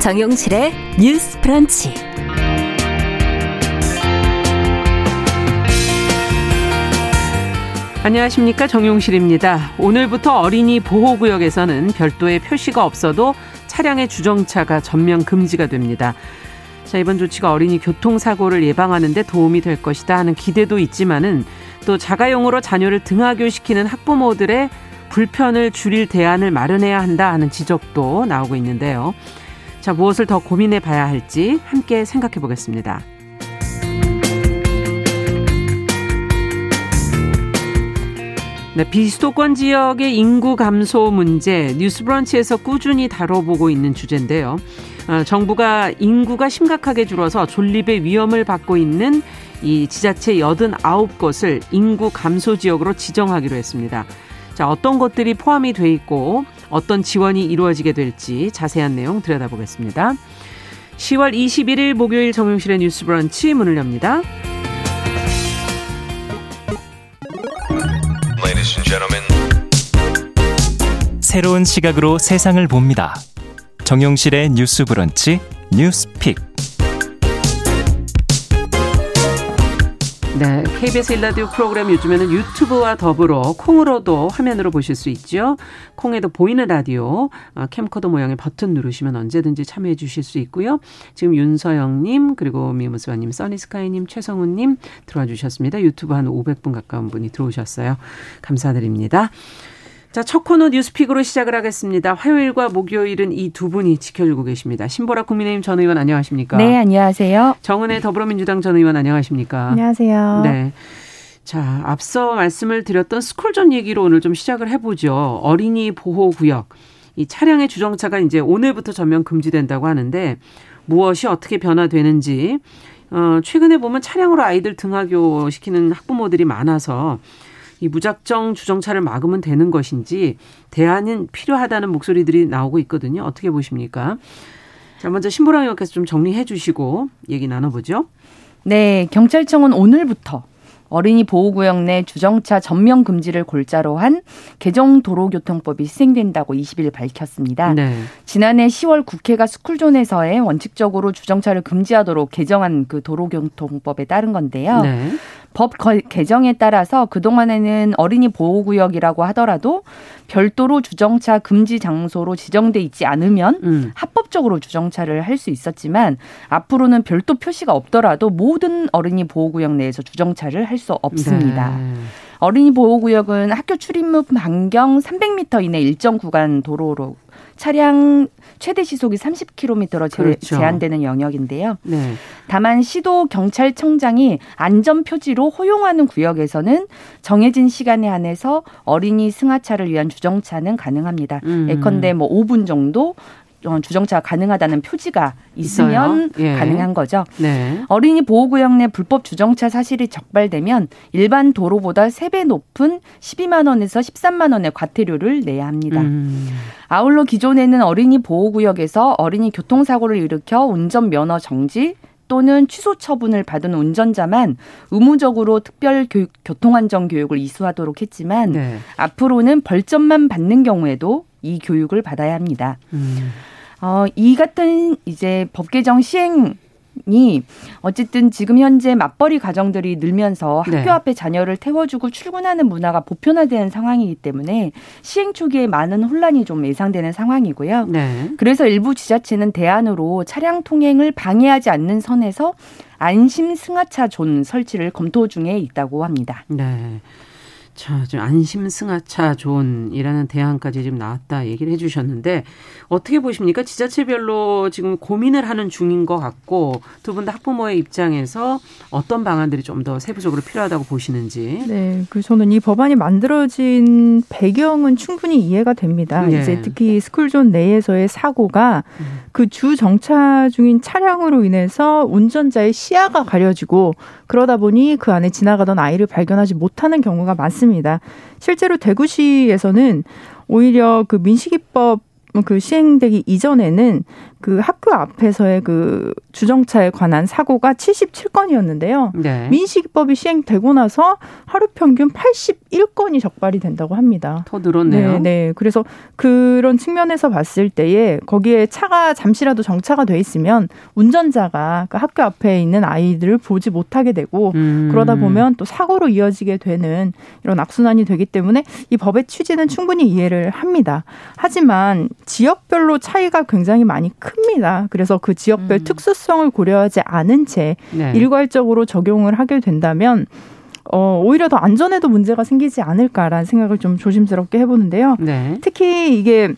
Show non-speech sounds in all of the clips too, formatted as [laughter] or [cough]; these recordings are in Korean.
정용실의 뉴스 프런치. 안녕하십니까 정용실입니다. 오늘부터 어린이 보호구역에서는 별도의 표시가 없어도 차량의 주정차가 전면 금지가 됩니다. 자, 이번 조치가 어린이 교통사고를 예방하는 데 도움이 될 것이다 하는 기대도 있지만은 또 자가용으로 자녀를 등하교시키는 학부모들의 불편을 줄일 대안을 마련해야 한다 하는 지적도 나오고 있는데요. 자, 무엇을 더 고민해 봐야 할지 함께 생각해 보겠습니다. 네, 비수도권 지역의 인구 감소 문제 뉴스브런치에서 꾸준히 다뤄보고 있는 주제인데요. 어, 정부가 인구가 심각하게 줄어서 존립의 위험을 받고 있는 이 지자체 89곳을 인구 감소 지역으로 지정하기로 했습니다. 자, 어떤 것들이 포함이 돼 있고 어떤 지원이 이루어지게 될지 자세한 내용 들여다보겠습니다. 10월 21일 목요일 정용실의 뉴스 브런치 문을 엽니다. 새로운 시각으로 세상을 봅니다. 정용실의 뉴스 브런치 뉴스픽. 네, KBS 일라디오 프로그램 요즘에는 유튜브와 더불어 콩으로도 화면으로 보실 수 있죠. 콩에도 보이는 라디오 어, 캠코더 모양의 버튼 누르시면 언제든지 참여해 주실 수 있고요. 지금 윤서영님 그리고 미무스와님, 써니스카이님, 최성훈님 들어와 주셨습니다. 유튜브 한 500분 가까운 분이 들어오셨어요. 감사드립니다. 자, 첫 코너 뉴스픽으로 시작을 하겠습니다. 화요일과 목요일은 이 두 분이 지켜주고 계십니다. 신보라 국민의힘 전 의원 안녕하십니까? 네, 안녕하세요. 정은혜 더불어민주당 전 의원 안녕하십니까? 안녕하세요. 네. 자, 앞서 말씀을 드렸던 스쿨존 얘기로 오늘 좀 시작을 해보죠. 어린이 보호 구역. 이 차량의 주정차가 이제 오늘부터 전면 금지된다고 하는데 무엇이 어떻게 변화되는지, 어, 최근에 보면 차량으로 아이들 등하교 시키는 학부모들이 많아서 이 무작정 주정차를 막으면 되는 것인지 대안은 필요하다는 목소리들이 나오고 있거든요. 어떻게 보십니까? 자, 먼저 신보라 의원께서 좀 정리해 주시고 얘기 나눠보죠. 네, 경찰청은 오늘부터 어린이 보호구역 내 주정차 전면 금지를 골자로 한 개정 도로교통법이 시행된다고 20일 밝혔습니다. 네. 지난해 10월 국회가 스쿨존에서의 원칙적으로 주정차를 금지하도록 개정한 그 도로교통법에 따른 건데요. 네. 법 개정에 따라서 그동안에는 어린이 보호구역이라고 하더라도 별도로 주정차 금지 장소로 지정돼 있지 않으면 음. 합법적으로 주정차를 할 수 있었지만 앞으로는 별도 표시가 없더라도 모든 어린이 보호구역 내에서 주정차를 할 수 없습니다. 네. 어린이 보호구역은 학교 출입문 반경 300m 이내 일정 구간 도로로 차량 최대 시속이 30km로 제, 그렇죠. 제한되는 영역인데요. 네. 다만 시도 경찰청장이 안전 표지로 허용하는 구역에서는 정해진 시간에 한해서 어린이 승하차를 위한 주정차는 가능합니다. 음. 예컨대 뭐 5분 정도 어, 주정차 가능하다는 표지가 있으면 예. 가능한 거죠. 네. 어린이 보호구역 내 불법 주정차 사실이 적발되면 일반 도로보다 3배 높은 12만 원에서 13만 원의 과태료를 내야 합니다. 음. 아울러 기존에는 어린이 보호구역에서 어린이 교통사고를 일으켜 운전 면허 정지 또는 취소 처분을 받은 운전자만 의무적으로 특별 교육, 교통안전 교육을 이수하도록 했지만 네. 앞으로는 벌점만 받는 경우에도 이 교육을 받아야 합니다. 음. 어, 이 같은 이제 법 개정 시행 이 어쨌든 지금 현재 맞벌이 가정들이 늘면서 학교 네. 앞에 자녀를 태워주고 출근하는 문화가 보편화된 상황이기 때문에 시행 초기에 많은 혼란이 좀 예상되는 상황이고요. 네. 그래서 일부 지자체는 대안으로 차량 통행을 방해하지 않는 선에서 안심 승하차 존 설치를 검토 중에 있다고 합니다. 네. 자, 지금 안심 승하차 존이라는 대안까지 지금 나왔다 얘기를 해주셨는데 어떻게 보십니까? 지자체별로 지금 고민을 하는 중인 것 같고 두 분 다 학부모의 입장에서 어떤 방안들이 좀 더 세부적으로 필요하다고 보시는지. 네, 그 저는 이 법안이 만들어진 배경은 충분히 이해가 됩니다. 네. 이제 특히 스쿨존 내에서의 사고가 음. 그 주정차 중인 차량으로 인해서 운전자의 시야가 가려지고 그러다 보니 그 안에 지나가던 아이를 발견하지 못하는 경우가 많습니다. 실제로 대구시에서는 오히려 그 민식이법 그 시행되기 이전에는 그 학교 앞에서의 그 주정차에 관한 사고가 77건이었는데요. 네. 민식이법이 시행되고 나서 하루 평균 81건이 적발이 된다고 합니다. 더 늘었네요. 네, 네. 그래서 그런 측면에서 봤을 때에 거기에 차가 잠시라도 정차가 돼 있으면 운전자가 그 학교 앞에 있는 아이들을 보지 못하게 되고 음. 그러다 보면 또 사고로 이어지게 되는 이런 악순환이 되기 때문에 이 법의 취지는 충분히 이해를 합니다. 하지만 지역별로 차이가 굉장히 많이 크 큽니다. 그래서 그 지역별 음. 특수 성을 고려하지 않은 채 네. 일괄적으로 적용을 하게 된다면 어, 오히려 더 안전에도 문제가 생기지 않을까라는 생각을 좀 조심스럽게 해보는데요. 네. 특히 이게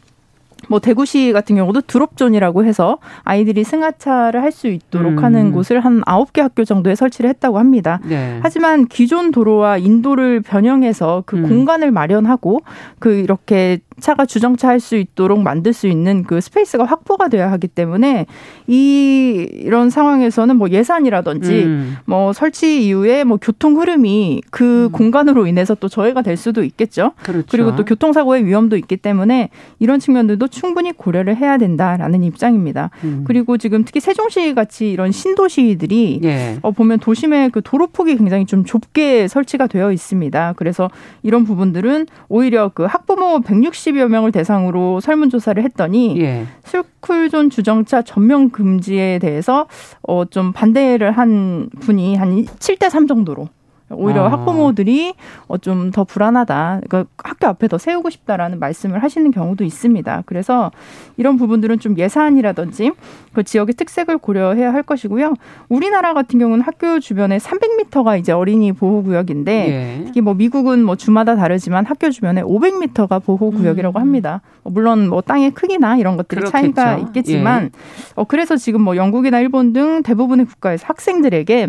뭐 대구시 같은 경우도 drop zone이라고 해서 아이들이 승하차를 할 수 있도록 음. 하는 곳을 한 아홉 개 학교 정도에 설치를 했다고 합니다. 네. 하지만 기존 도로와 인도를 변형해서 그 음. 공간을 마련하고 그 이렇게 차가 주정차할 수 있도록 만들 수 있는 그 space가 확보가 돼야 하기 때문에 이 이런 상황에서는 뭐 예산이라든지 음. 뭐 설치 이후에 뭐 교통 흐름이 그 음. 공간으로 인해서 또 저해가 될 수도 있겠죠. 그렇죠. 그리고 또 교통사고의 위험도 있기 때문에 이런 측면들도 충분히 고려를 해야 된다라는 입장입니다. 음. 그리고 지금 특히 세종시 같이 이런 신도시들이 예. 어, 보면 도심의 그 도로폭이 굉장히 좀 좁게 설치가 되어 있습니다. 그래서 이런 부분들은 오히려 그 학부모 160 160여 명을 대상으로 설문조사를 했더니 예. 술쿨존 주정차 전면 금지에 대해서 어, 좀 반대를 한 분이 한 7대 3 정도로 오히려 아. 학부모들이 어, 좀 더 불안하다. 그러니까 학교 앞에 더 세우고 싶다라는 말씀을 하시는 경우도 있습니다. 그래서 이런 부분들은 좀 예산이라든지 그 지역의 특색을 고려해야 할 것이고요. 우리나라 같은 경우는 학교 주변에 300m가 이제 어린이 보호 구역인데 예. 특히 뭐 미국은 뭐 주마다 다르지만 학교 주변에 500m가 보호 구역이라고 음. 합니다. 뭐 물론 뭐 땅의 크기나 이런 것들이 그렇겠죠. 차이가 있겠지만 예. 어 그래서 지금 뭐 영국이나 일본 등 대부분의 국가에서 학생들에게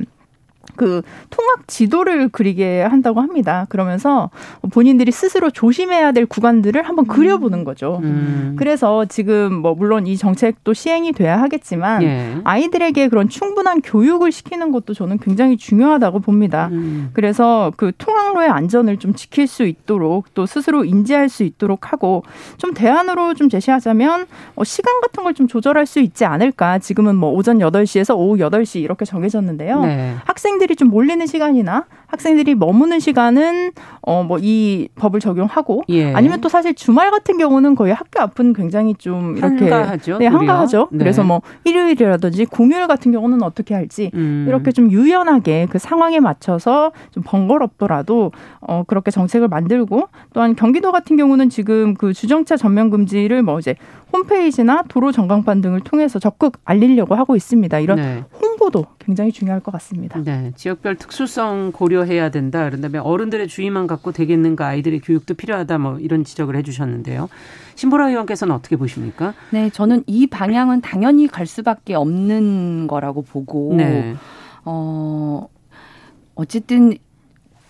그 통학 지도를 그리게 한다고 합니다. 그러면서 본인들이 스스로 조심해야 될 구간들을 한번 그려보는 거죠. 음. 그래서 지금 뭐 물론 이 정책도 시행이 돼야 하겠지만 예. 아이들에게 그런 충분한 교육을 시키는 것도 저는 굉장히 중요하다고 봅니다. 음. 그래서 그 통학로의 안전을 좀 지킬 수 있도록 또 스스로 인지할 수 있도록 하고 좀 대안으로 좀 제시하자면 어 시간 같은 걸 좀 조절할 수 있지 않을까. 지금은 뭐 오전 8시에서 오후 8시 이렇게 정해졌는데요. 네. 학생들 학생들이 좀 몰리는 시간이나 학생들이 머무는 시간은 어 뭐 이 법을 적용하고 예. 아니면 또 사실 주말 같은 경우는 거의 학교 앞은 굉장히 좀 이렇게 한가하죠. 네, 한가하죠. 네. 그래서 뭐 일요일이라든지 공휴일 같은 경우는 어떻게 할지 음. 이렇게 좀 유연하게 그 상황에 맞춰서 좀 번거롭더라도 어 그렇게 정책을 만들고 또한 경기도 같은 경우는 지금 그 주정차 전면 금지를 뭐 이제 홈페이지나 도로 전광판 등을 통해서 적극 알리려고 하고 있습니다. 이런 네. 홍보도 굉장히 중요할 것 같습니다. 네, 지역별 특수성 고려해야 된다. 그런다면 어른들의 주의만 갖고 되겠는가? 아이들의 교육도 필요하다. 뭐 이런 지적을 해주셨는데요. 신보라 의원께서는 어떻게 보십니까? 네, 저는 이 방향은 당연히 갈 수밖에 없는 거라고 보고, 네. 어 어쨌든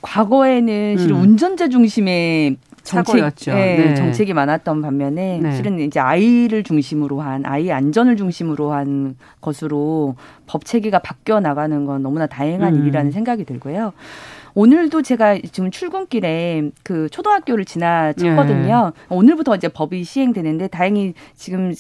과거에는 음. 운전자 중심의 정책, 네, 네. 정책이 많았던 반면에 네. 실은 이제 아이를 중심으로 한 아이 안전을 중심으로 한 것으로 법 체계가 바뀌어 나가는 건 너무나 다행한 음. 일이라는 생각이 들고요. 오늘도 제가 지금 출근길에 그 초등학교를 지나쳤거든요. 네. 오늘부터 이제 법이 시행되는데 다행히 지금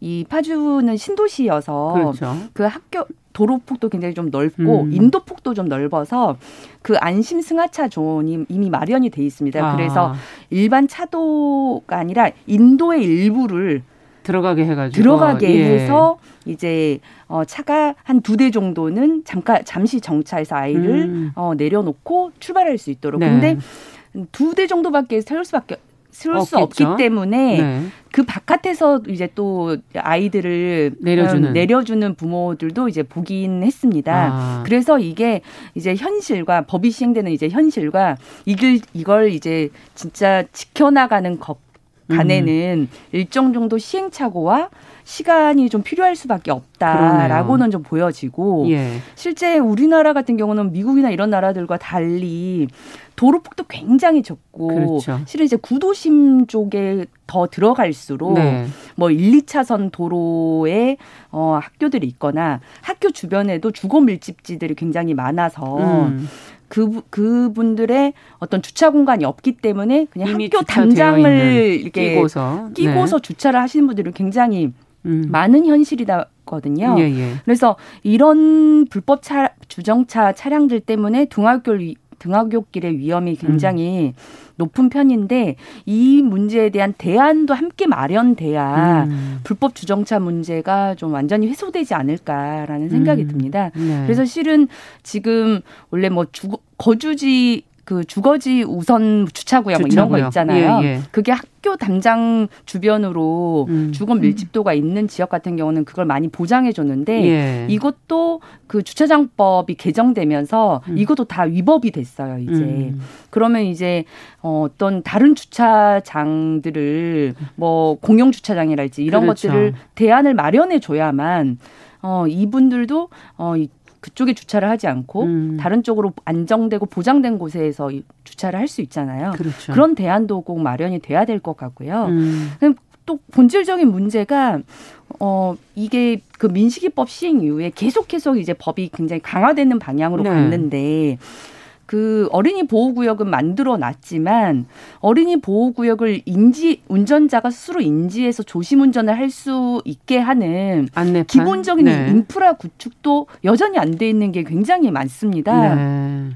이 파주는 신도시여서 그렇죠. 그 학교 도로폭도 굉장히 좀 넓고 음. 인도폭도 좀 넓어서 그 안심 승하차 존이 이미 마련이 돼 있습니다. 아. 그래서 일반 차도가 아니라 인도의 일부를 들어가게 해가지고 들어가게 예. 해서 이제 어 차가 한 두 대 정도는 잠깐 잠시 정차해서 아이를 음. 어 내려놓고 출발할 수 있도록. 네. 근데 두 대 정도밖에 세울 수밖에 세울 수 없기 때문에 네. 그 바깥에서 이제 또 아이들을 내려주는 음, 내려주는 부모들도 이제 보긴 했습니다. 아. 그래서 이게 이제 현실과 법이 시행되는 이제 현실과 이걸 이걸 이제 진짜 지켜나가는 것 간에는 음. 일정 정도 시행착오와 시간이 좀 필요할 수밖에 없다라고는 그러네요. 좀 보여지고 예. 실제 우리나라 같은 경우는 미국이나 이런 나라들과 달리 도로 폭도 굉장히 좁고 그렇죠. 실은 이제 구도심 쪽에 더 들어갈수록 네. 뭐 1, 2차선 도로에 어 학교들이 있거나 학교 주변에도 주거 밀집지들이 굉장히 많아서 음. 그 그분들의 어떤 주차 공간이 없기 때문에 그냥 학교 담장을 이렇게 끼고서, 끼고서 네. 주차를 하시는 분들이 굉장히 음. 많은 현실이다거든요. 예, 예. 그래서 이런 불법 차, 주정차 차량들 때문에 등하교 등하굣길의 위험이 굉장히 음. 높은 편인데 이 문제에 대한 대안도 함께 마련돼야 음. 불법 주정차 문제가 좀 완전히 해소되지 않을까라는 생각이 음. 듭니다. 네. 그래서 실은 지금 원래 뭐 주, 거주지 그 주거지 우선 주차구역 뭐 이런 거 있잖아요. 예, 예. 그게 학교 담장 주변으로 음. 주거 밀집도가 있는 지역 같은 경우는 그걸 많이 보장해 줬는데 예. 이것도 그 주차장법이 개정되면서 음. 이것도 다 위법이 됐어요, 이제. 음. 그러면 이제 어, 어떤 다른 주차장들을 뭐 공영 주차장이랄지 이런 그렇죠. 것들을 대안을 마련해 줘야만 어, 이분들도 어, 그쪽에 주차를 하지 않고 음. 다른 쪽으로 안정되고 보장된 곳에서 주차를 할 수 있잖아요. 그렇죠. 그런 대안도 꼭 마련이 돼야 될 것 같고요. 음. 또 본질적인 문제가 어 이게 그 민식이법 시행 이후에 계속 계속 이제 법이 굉장히 강화되는 방향으로 네. 갔는데 그 어린이 보호구역은 만들어 놨지만 어린이 보호구역을 인지 운전자가 스스로 인지해서 조심 운전을 할 수 있게 하는 안내판? 기본적인 네. 인프라 구축도 여전히 안 돼 있는 게 굉장히 많습니다. 네.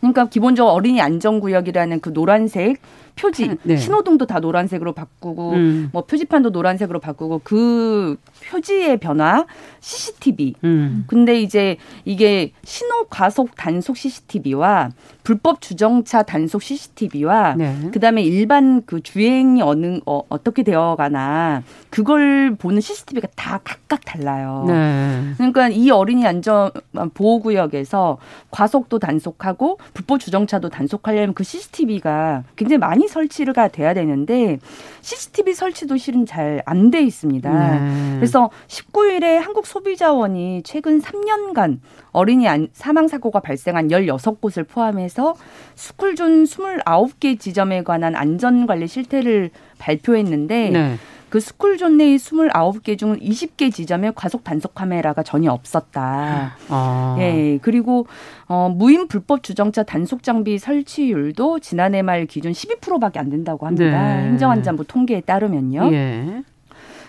그러니까 기본적으로 어린이 안전구역이라는 그 노란색 표지 네. 신호등도 다 노란색으로 바꾸고 음. 뭐 표지판도 노란색으로 바꾸고 그 표지의 변화 CCTV. 음. 근데 이제 이게 신호 과속 단속 CCTV와 불법 주정차 단속 CCTV와 네. 그다음에 일반 그 주행이 어느 어, 어떻게 되어가나 그걸 보는 CCTV가 다 각각 달라요. 네. 그러니까 이 어린이 안전 보호 구역에서 과속도 단속하고 불법 주정차도 단속하려면 그 CCTV가 굉장히 많이 설치가 돼야 되는데 CCTV 설치도 실은 잘 안 돼 있습니다. 네. 그래서 19일에 한국 소비자원이 최근 3년간 어린이 사망 사고가 발생한 16곳을 포함해서 스쿨존 29개 지점에 관한 안전 관리 실태를 발표했는데 네. 그 스쿨 존 내의 29개 중 20개 지점에 과속 단속 카메라가 전혀 없었다. 아. 예. 그리고 어 무인 불법 주정차 단속 장비 설치율도 지난해 말 기준 12%밖에 안 된다고 합니다. 네. 행정안전부 통계에 따르면요. 예.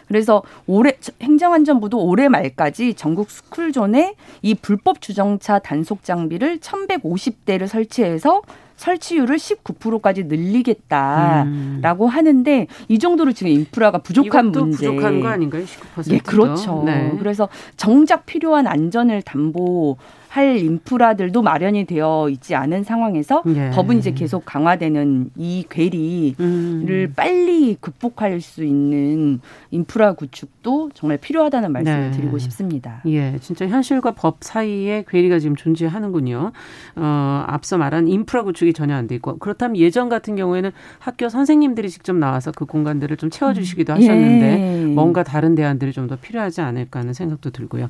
그래서 올해 행정안전부도 올해 말까지 전국 스쿨존에 이 불법 주정차 단속 장비를 1,150대를 설치해서 설치율을 19%까지 늘리겠다라고 음. 하는데 이 정도로 지금 인프라가 부족한 문제. 부족한 거 아닌가요? 19%. 예, 그렇죠. 네. 그래서 정작 필요한 안전을 담보 할 인프라들도 마련이 되어 있지 않은 상황에서 예. 법은 이제 계속 강화되는 이 괴리를 음. 빨리 극복할 수 있는 인프라 구축도 정말 필요하다는 말씀을 네. 드리고 싶습니다. 예, 진짜 현실과 법 사이에 괴리가 지금 존재하는군요. 어, 앞서 말한 인프라 구축이 전혀 안 돼 있고 그렇다면 예전 같은 경우에는 학교 선생님들이 직접 나와서 그 공간들을 좀 채워주시기도 음. 하셨는데 예. 뭔가 다른 대안들이 좀 더 필요하지 않을까 하는 생각도 들고요.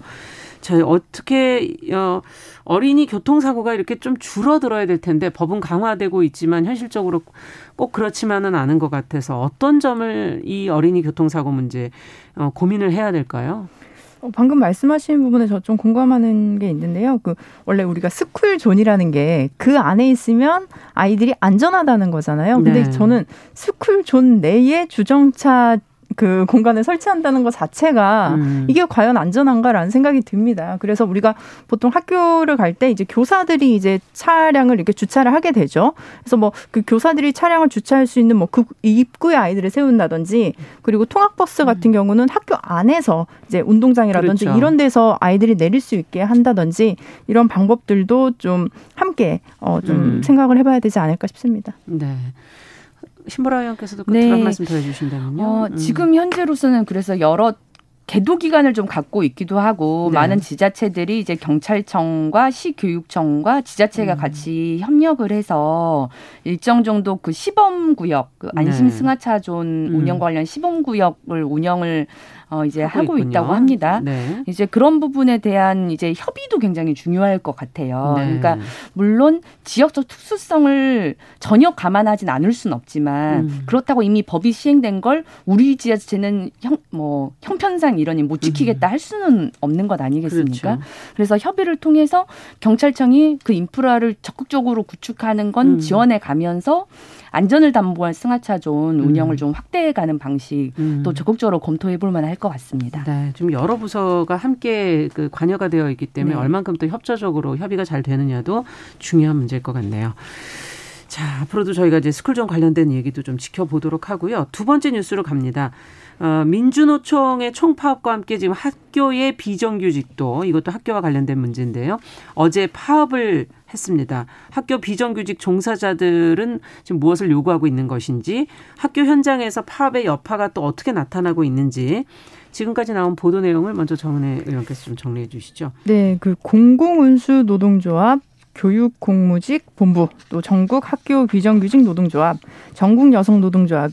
자, 어떻게 어 어린이 교통사고가 이렇게 좀 줄어들어야 될 텐데 법은 강화되고 있지만 현실적으로 꼭 그렇지만은 않은 것 같아서 어떤 점을 이 어린이 교통사고 문제 어 고민을 해야 될까요? 어, 방금 말씀하신 부분에 저 좀 공감하는 게 있는데요. 그 원래 우리가 스쿨 존이라는 게 그 안에 있으면 아이들이 안전하다는 거잖아요. 근데 네. 저는 스쿨 존 내에 주정차 그 공간을 설치한다는 것 자체가 음. 이게 과연 안전한가라는 생각이 듭니다. 그래서 우리가 보통 학교를 갈 때 이제 교사들이 이제 차량을 이렇게 주차를 하게 되죠. 그래서 뭐 그 교사들이 차량을 주차할 수 있는 뭐 그 입구에 아이들을 세운다든지 그리고 통학버스 같은 음. 경우는 학교 안에서 이제 운동장이라든지 그렇죠. 이런 데서 아이들이 내릴 수 있게 한다든지 이런 방법들도 좀 함께 어좀 음. 생각을 해봐야 되지 않을까 싶습니다. 네. 신보라 의원께서도 끝으로 네. 한 말씀 더 해주신다면요. 어, 음. 지금 현재로서는 그래서 여러 계도 기간을 좀 갖고 있기도 하고 네. 많은 지자체들이 이제 경찰청과 시교육청과 지자체가 음. 같이 협력을 해서 일정 정도 그 시범 구역, 그 안심 네. 승하차 존 네. 운영 관련 시범 구역을 운영을 어 이제 하고, 하고 있다고 합니다. 네. 이제 그런 부분에 대한 이제 협의도 굉장히 중요할 것 같아요. 네. 그러니까 물론 지역적 특수성을 전혀 감안하진 않을 수는 없지만 음. 그렇다고 이미 법이 시행된 걸 우리 지자체는 형 뭐 형편상 이러니 못 지키겠다 음. 할 수는 없는 것 아니겠습니까? 그렇죠. 그래서 협의를 통해서 경찰청이 그 인프라를 적극적으로 구축하는 건 음. 지원해 가면서 안전을 담보한 승하차 존 운영을 음. 좀 확대해 가는 방식 음. 또 적극적으로 검토해 볼 만할 것 같습니다. 네, 좀 여러 부서가 함께 그 관여가 되어 있기 때문에 네. 얼만큼 또 협조적으로 협의가 잘 되느냐도 중요한 문제일 것 같네요. 자, 앞으로도 저희가 이제 스쿨존 관련된 얘기도 좀 지켜보도록 하고요. 두 번째 뉴스로 갑니다. 어, 민주노총의 총파업과 함께 지금 학교의 비정규직도 이것도 학교와 관련된 문제인데요. 어제 파업을 했습니다. 학교 비정규직 종사자들은 지금 무엇을 요구하고 있는 것인지, 학교 현장에서 파업의 여파가 또 어떻게 나타나고 있는지, 지금까지 나온 보도 내용을 먼저 정은혜 의원께서 좀 정리해 주시죠. 네, 그 공공운수 노동조합 교육공무직 본부 또 전국 학교 비정규직 노동조합 전국 여성 노동조합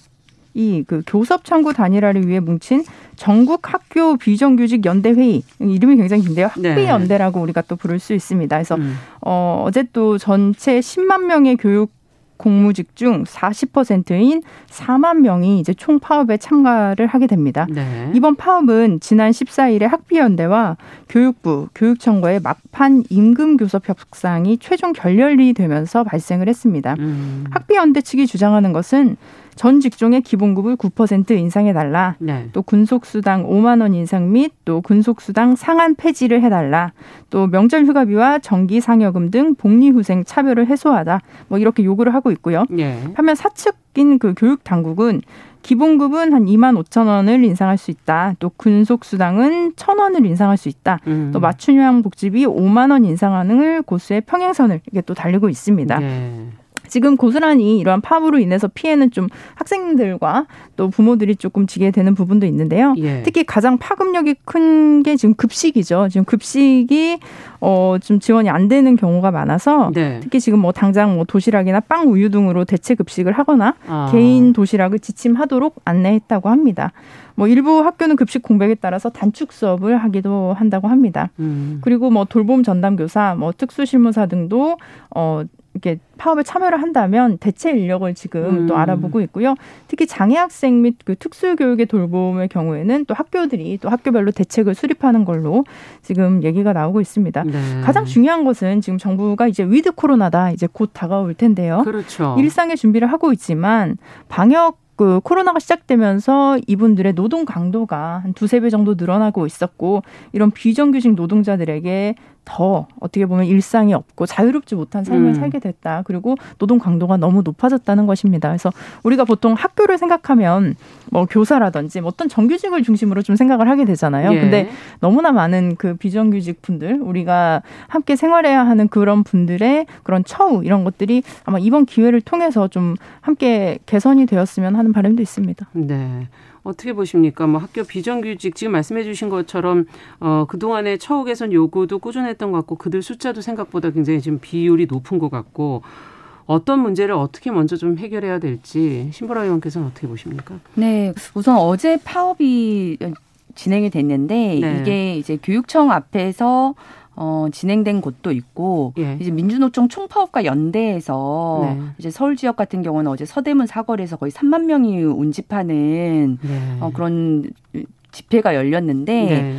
이 그 교섭 청구 단일화를 위해 뭉친 전국 학교 비정규직 연대 회의 이름이 굉장히 긴데요. 학비 네. 연대라고 우리가 또 부를 수 있습니다. 그래서 음. 어 어제 또 전체 10만 명의 교육 공무직 중 40%인 4만 명이 이제 총 파업에 참가를 하게 됩니다. 네. 이번 파업은 지난 14일에 학비연대와 교육부, 교육청과의 막판 임금 교섭 협상이 최종 결렬이 되면서 발생을 했습니다. 음. 학비연대 측이 주장하는 것은 전 직종의 기본급을 9% 인상해달라. 네. 또 군속수당 5만 원 인상 및또 군속수당 상한 폐지를 해달라. 또 명절 휴가비와 정기 상여금 등 복리후생 차별을 해소하다. 뭐 이렇게 요구를 하고 있고요. 네. 반면 사측인 그 교육 당국은 기본급은 한 2만 5천 원을 인상할 수 있다. 또 군속수당은 1천 원을 인상할 수 있다. 음. 또 맞춤형 복지비 5만 원 인상하는 고수의 평행선을 이게 또 달리고 있습니다. 네. 지금 고스란히 이러한 파업으로 인해서 피해는 좀 학생들과 또 부모들이 조금 지게 되는 부분도 있는데요. 예. 특히 가장 파급력이 큰 게 지금 급식이죠. 지금 급식이 어, 좀 지원이 안 되는 경우가 많아서 네. 특히 지금 뭐 당장 뭐 도시락이나 빵, 우유 등으로 대체 급식을 하거나 아. 개인 도시락을 지침하도록 안내했다고 합니다. 뭐 일부 학교는 급식 공백에 따라서 단축 수업을 하기도 한다고 합니다. 음. 그리고 뭐 돌봄 전담 교사, 뭐 특수 실무사 등도 어 이렇게 파업에 참여를 한다면 대체 인력을 지금 음. 또 알아보고 있고요. 특히 장애 학생 및 그 특수 교육의 돌봄의 경우에는 또 학교들이 또 학교별로 대책을 수립하는 걸로 지금 얘기가 나오고 있습니다. 네. 가장 중요한 것은 지금 정부가 이제 with 코로나다 이제 곧 다가올 텐데요. 그렇죠. 일상의 준비를 하고 있지만 방역 그 코로나가 시작되면서 이분들의 노동 강도가 한 두세 배 정도 늘어나고 있었고 이런 비정규직 노동자들에게 더 어떻게 보면 일상이 없고 자유롭지 못한 삶을 음. 살게 됐다. 그리고 노동 강도가 너무 높아졌다는 것입니다. 그래서 우리가 보통 학교를 생각하면 뭐 교사라든지 뭐 어떤 정규직을 중심으로 좀 생각을 하게 되잖아요. 예. 근데 너무나 많은 그 비정규직 분들 우리가 함께 생활해야 하는 그런 분들의 그런 처우 이런 것들이 아마 이번 기회를 통해서 좀 함께 개선이 되었으면 하는 바람도 있습니다. 네. 어떻게 보십니까? 뭐 학교 비정규직 지금 말씀해 주신 것처럼 어 그동안의 처우 개선 요구도 꾸준했던 것 같고 그들 숫자도 생각보다 굉장히 지금 비율이 높은 것 같고 어떤 문제를 어떻게 먼저 좀 해결해야 될지 신보라 의원께서는 어떻게 보십니까? 네, 우선 어제 파업이 진행이 됐는데 네. 이게 이제 교육청 앞에서 어, 진행된 곳도 있고 예. 이제 민주노총 총파업과 연대해서 네. 이제 서울 지역 같은 경우는 어제 서대문 사거리에서 거의 3만 명이 운집하는 네. 어, 그런 집회가 열렸는데 네.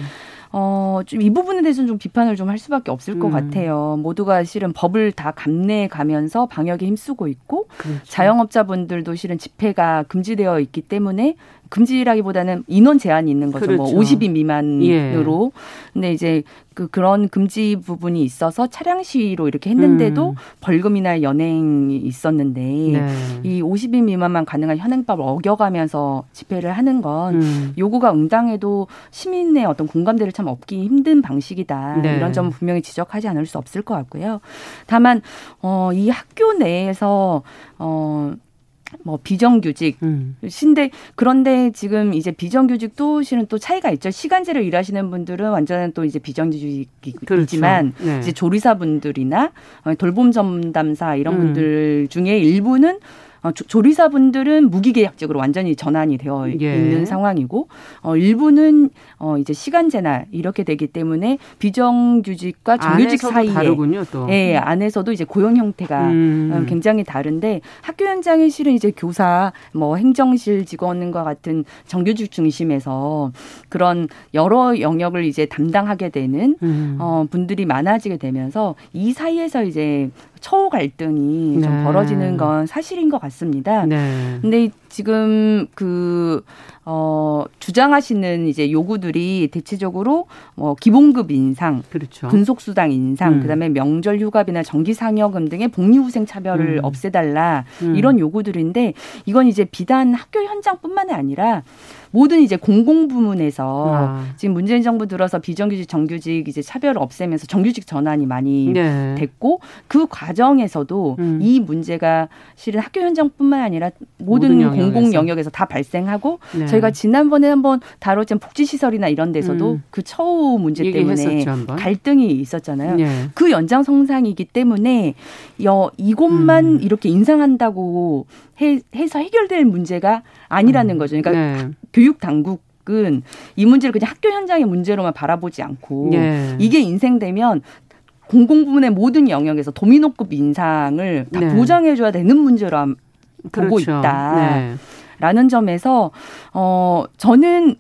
어, 좀 이 부분에 대해서는 좀 비판을 좀 할 수밖에 없을 음. 것 같아요. 모두가 실은 법을 다 감내해 가면서 방역에 힘쓰고 있고 그렇죠. 자영업자분들도 실은 집회가 금지되어 있기 때문에 금지라기보다는 인원 제한이 있는 거죠. 뭐 그렇죠. 뭐 50인 미만으로. 예. 근데 이제 그 그런 금지 부분이 있어서 차량 시위로 이렇게 했는데도 음. 벌금이나 연행이 있었는데 네. 이 50인 미만만 가능한 현행법을 어겨가면서 집회를 하는 건 음. 요구가 응당해도 시민의 어떤 공감대를 참 얻기 힘든 방식이다. 네. 이런 점은 분명히 지적하지 않을 수 없을 것 같고요. 다만 어, 이 학교 내에서 어, 뭐 비정규직 음. 신데 그런데 지금 이제 비정규직도 실은 또 차이가 있죠. 시간제로 일하시는 분들은 완전히 또 이제 비정규직이지만 그렇죠. 네. 이제 조리사분들이나 어, 돌봄 전담사 이런 음. 분들 중에 일부는 어, 조 리사분들은 무기계약직으로 완전히 전환이 되어 예. 있는 상황이고 어, 일부는 어, 이제 시간제나 이렇게 되기 때문에 비정규직과 정규직 사이에 다르군요, 또. 예, 안에서도 이제 고용 형태가 음. 어, 굉장히 다른데 학교 현장에 실은 이제 교사 뭐 행정실 직원과 같은 정규직 중심에서 그런 여러 영역을 이제 담당하게 되는 음. 어, 분들이 많아지게 되면서 이 사이에서 이제 처우 갈등이 네. 좀 벌어지는 건 사실인 것 같습니다. 네. 근데 지금 그, 어, 주장하시는 이제 요구들이 대체적으로 뭐 기본급 인상, 그렇죠. 근속수당 인상, 음. 그다음에 명절 휴가비나 정기 상여금 등의 복리후생 차별을 음. 없애달라 음. 이런 요구들인데 이건 이제 비단 학교 현장뿐만이 아니라 모든 이제 공공 부문에서 아. 지금 문재인 정부 들어서 비정규직 정규직 이제 차별을 없애면서 정규직 전환이 많이 네. 됐고 그 과정에서도 음. 이 문제가 실은 학교 현장뿐만 아니라 모든, 모든 공공 영역에서 다 발생하고 네. 저희가 지난번에 한번 다뤘던 복지시설이나 이런 데서도 음. 그 처우 문제 때문에 갈등이 있었잖아요. 네. 그 연장성상이기 때문에 여, 이곳만 음. 이렇게 인상한다고 해, 해서 해결될 문제가 아니라는 음. 거죠. 그러니까 네. 교육 당국 은 이 문제를 그냥 학교 현장의 문제로만 바라보지 않고 네. 이게 인생되면 공공부문의 모든 영역에서 도미노급 인상을 다 네. 보장해줘야 되는 문제로 보고 그렇죠. 있다. 라는 점에서 어 저는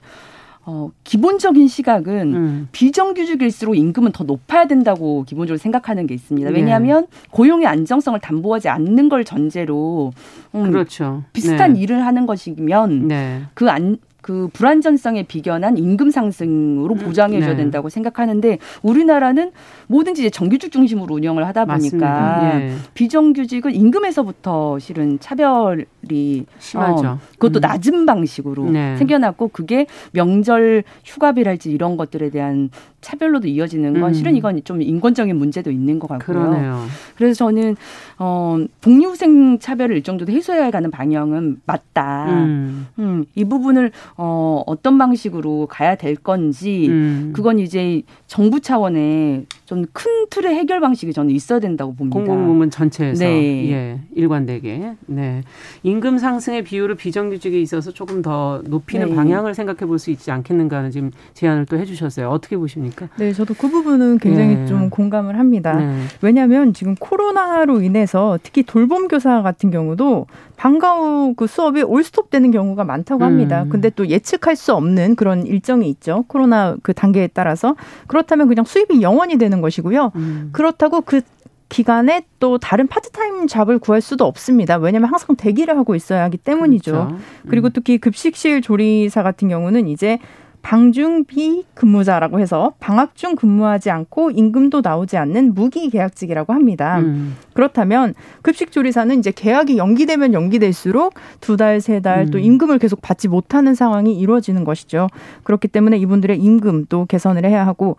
어, 기본적인 시각은 음. 비정규직일수록 임금은 더 높아야 된다고 기본적으로 생각하는 게 있습니다. 왜냐하면 네. 고용의 안정성을 담보하지 않는 걸 전제로 음, 그렇죠. 비슷한 네. 일을 하는 것이면 네. 그 안, 그 불안전성에 비견한 임금 상승으로 음, 보장해 줘야 네. 된다고 생각하는데 우리나라는 뭐든지 이제 정규직 중심으로 운영을 하다 보니까 예. 비정규직은 임금에서부터 실은 차별이 심하죠. 어, 그것도 음. 낮은 방식으로 네. 생겨났고 그게 명절 휴가비랄지 이런 것들에 대한 차별로도 이어지는 건 음. 실은 이건 좀 인권적인 문제도 있는 것 같고요. 그러네요. 그래서 저는 어 복리후생 차별을 일정도 해소해야 가는 방향은 맞다. 음. 음, 이 부분을 어 어떤 방식으로 가야 될 건지 음. 그건 이제 정부 차원의 좀 큰 틀의 해결 방식이 저는 있어야 된다고 봅니다. 공공부문 전체에서 네. 예, 일관되게. 네. 임금 상승의 비율을 비정규직에 있어서 조금 더 높이는 네. 방향을 생각해 볼 수 있지 않겠는가 하는 지금 제안을 또 해주셨어요. 어떻게 보십니까? 네, 저도 그 부분은 굉장히 네. 좀 공감을 합니다. 네. 왜냐하면 지금 코로나로 인해서 특히 돌봄 교사 같은 경우도 방과 후 그 수업이 올스톱 되는 경우가 많다고 합니다. 음. 근데 또 예측할 수 없는 그런 일정이 있죠. 코로나 그 단계에 따라서 그렇다면 그냥 수입이 영원이 되는 것이고요. 음. 그렇다고 그 기간에 또 다른 파트타임 잡을 구할 수도 없습니다. 왜냐하면 항상 대기를 하고 있어야 하기 때문이죠. 그렇죠. 음. 그리고 특히 급식실 조리사 같은 경우는 이제 방중비 근무자라고 해서 방학 중 근무하지 않고 임금도 나오지 않는 무기 계약직이라고 합니다. 음. 그렇다면 급식 조리사는 이제 계약이 연기되면 연기될수록 두 달, 세 달또 음. 임금을 계속 받지 못하는 상황이 이루어지는 것이죠. 그렇기 때문에 이분들의 임금도 개선을 해야 하고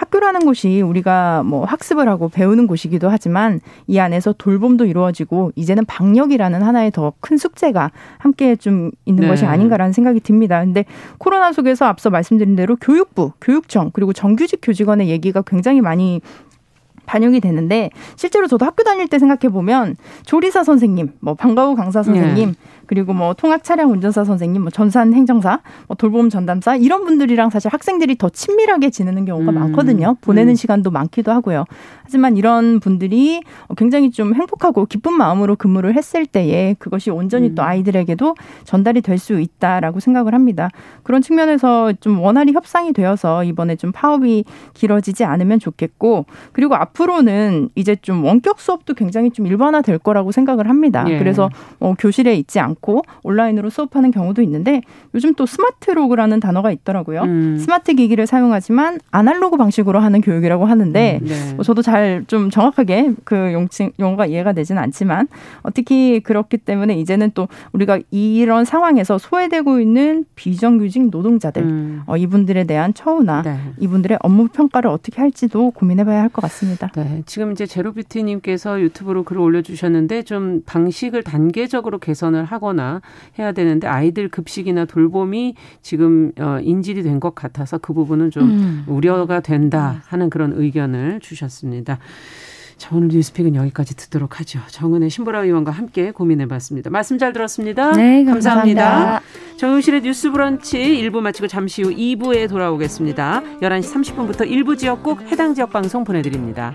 학교라는 곳이 우리가 뭐 학습을 하고 배우는 곳이기도 하지만 이 안에서 돌봄도 이루어지고 이제는 방역이라는 하나의 더 큰 숙제가 함께 좀 있는 네. 것이 아닌가라는 생각이 듭니다. 근데 코로나 속에서 앞서 말씀드린 대로 교육부, 교육청 그리고 정규직 교직원의 얘기가 굉장히 많이 반영이 되는데 실제로 저도 학교 다닐 때 생각해 보면 조리사 선생님, 뭐 방과후 강사 선생님, 네. 그리고 뭐 통학 차량 운전사 선생님, 뭐 전산 행정사, 뭐 돌봄 전담사 이런 분들이랑 사실 학생들이 더 친밀하게 지내는 경우가 음. 많거든요. 보내는 음. 시간도 많기도 하고요. 하지만 이런 분들이 굉장히 좀 행복하고 기쁜 마음으로 근무를 했을 때에 그것이 온전히 음. 또 아이들에게도 전달이 될 수 있다라고 생각을 합니다. 그런 측면에서 좀 원활히 협상이 되어서 이번에 좀 파업이 길어지지 않으면 좋겠고 그리고 앞으로는 이제 좀 원격 수업도 굉장히 좀 일반화 될 거라고 생각을 합니다. 예. 그래서 어, 교실에 있지 않고 않고 온라인으로 수업하는 경우도 있는데 요즘 또 smartlog라는 단어가 있더라고요. 음. 스마트 기기를 사용하지만 아날로그 방식으로 하는 교육이라고 하는데 음, 네. 뭐 저도 잘 좀 정확하게 그 용칭 용어가 이해가 되지는 않지만 어, 특히 그렇기 때문에 이제는 또 우리가 이런 상황에서 소외되고 있는 비정규직 노동자들 음. 어, 이분들에 대한 처우나 네. 이분들의 업무 평가를 어떻게 할지도 고민해봐야 할 것 같습니다. 네, 지금 이제 제로비티님께서 유튜브로 글을 올려주셨는데 좀 방식을 단계적으로 개선을 하거나 해야 되는데 아이들 급식이나 돌봄이 지금 어, 인질이 된 것 같아서 그 부분은 좀 음. 우려가 된다 하는 그런 의견을 주셨습니다. 자, 오늘 뉴스픽은 여기까지 듣도록 하죠. 정은의 신보라 의원과 함께 고민해봤습니다. 말씀 잘 들었습니다. 네, 감사합니다. 감사합니다. 정용실의 뉴스 브런치 1부 마치고 잠시 후 2부에 돌아오겠습니다. 11시 30분부터 일부 지역국 해당 지역 방송 보내드립니다.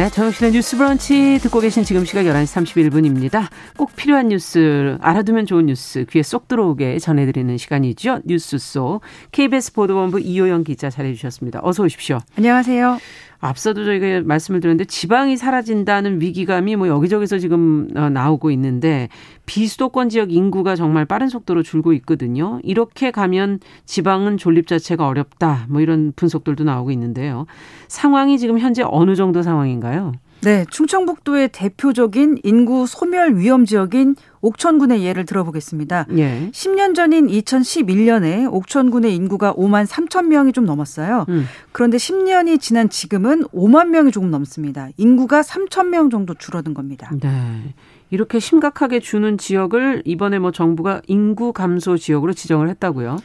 네, 정영실의 뉴스 브런치 듣고 계신 지금 시각 11시 31분입니다. 꼭 필요한 뉴스, 알아두면 좋은 뉴스 귀에 쏙 들어오게 전해드리는 시간이죠. 뉴스 속 KBS 보도본부 이호영 기자 잘해주셨습니다. 어서 오십시오. 안녕하세요. 앞서도 저희가 말씀을 드렸는데 지방이 사라진다는 위기감이 뭐 여기저기서 지금 어, 나오고 있는데 비수도권 지역 인구가 정말 빠른 속도로 줄고 있거든요. 이렇게 가면 지방은 존립 자체가 어렵다. 뭐 이런 분석들도 나오고 있는데요. 상황이 지금 현재 어느 정도 상황인가요? 네, 충청북도의 대표적인 인구 소멸 위험 지역인 옥천군의 예를 들어보겠습니다. 예. 10년 전인 2011년에 옥천군의 인구가 5만 3천 명이 좀 넘었어요. 음. 그런데 10년이 지난 지금은 5만 명이 조금 넘습니다. 인구가 3천 명 정도 줄어든 겁니다. 네. 이렇게 심각하게 주는 지역을 이번에 뭐 정부가 인구 감소 지역으로 지정을 했다고요?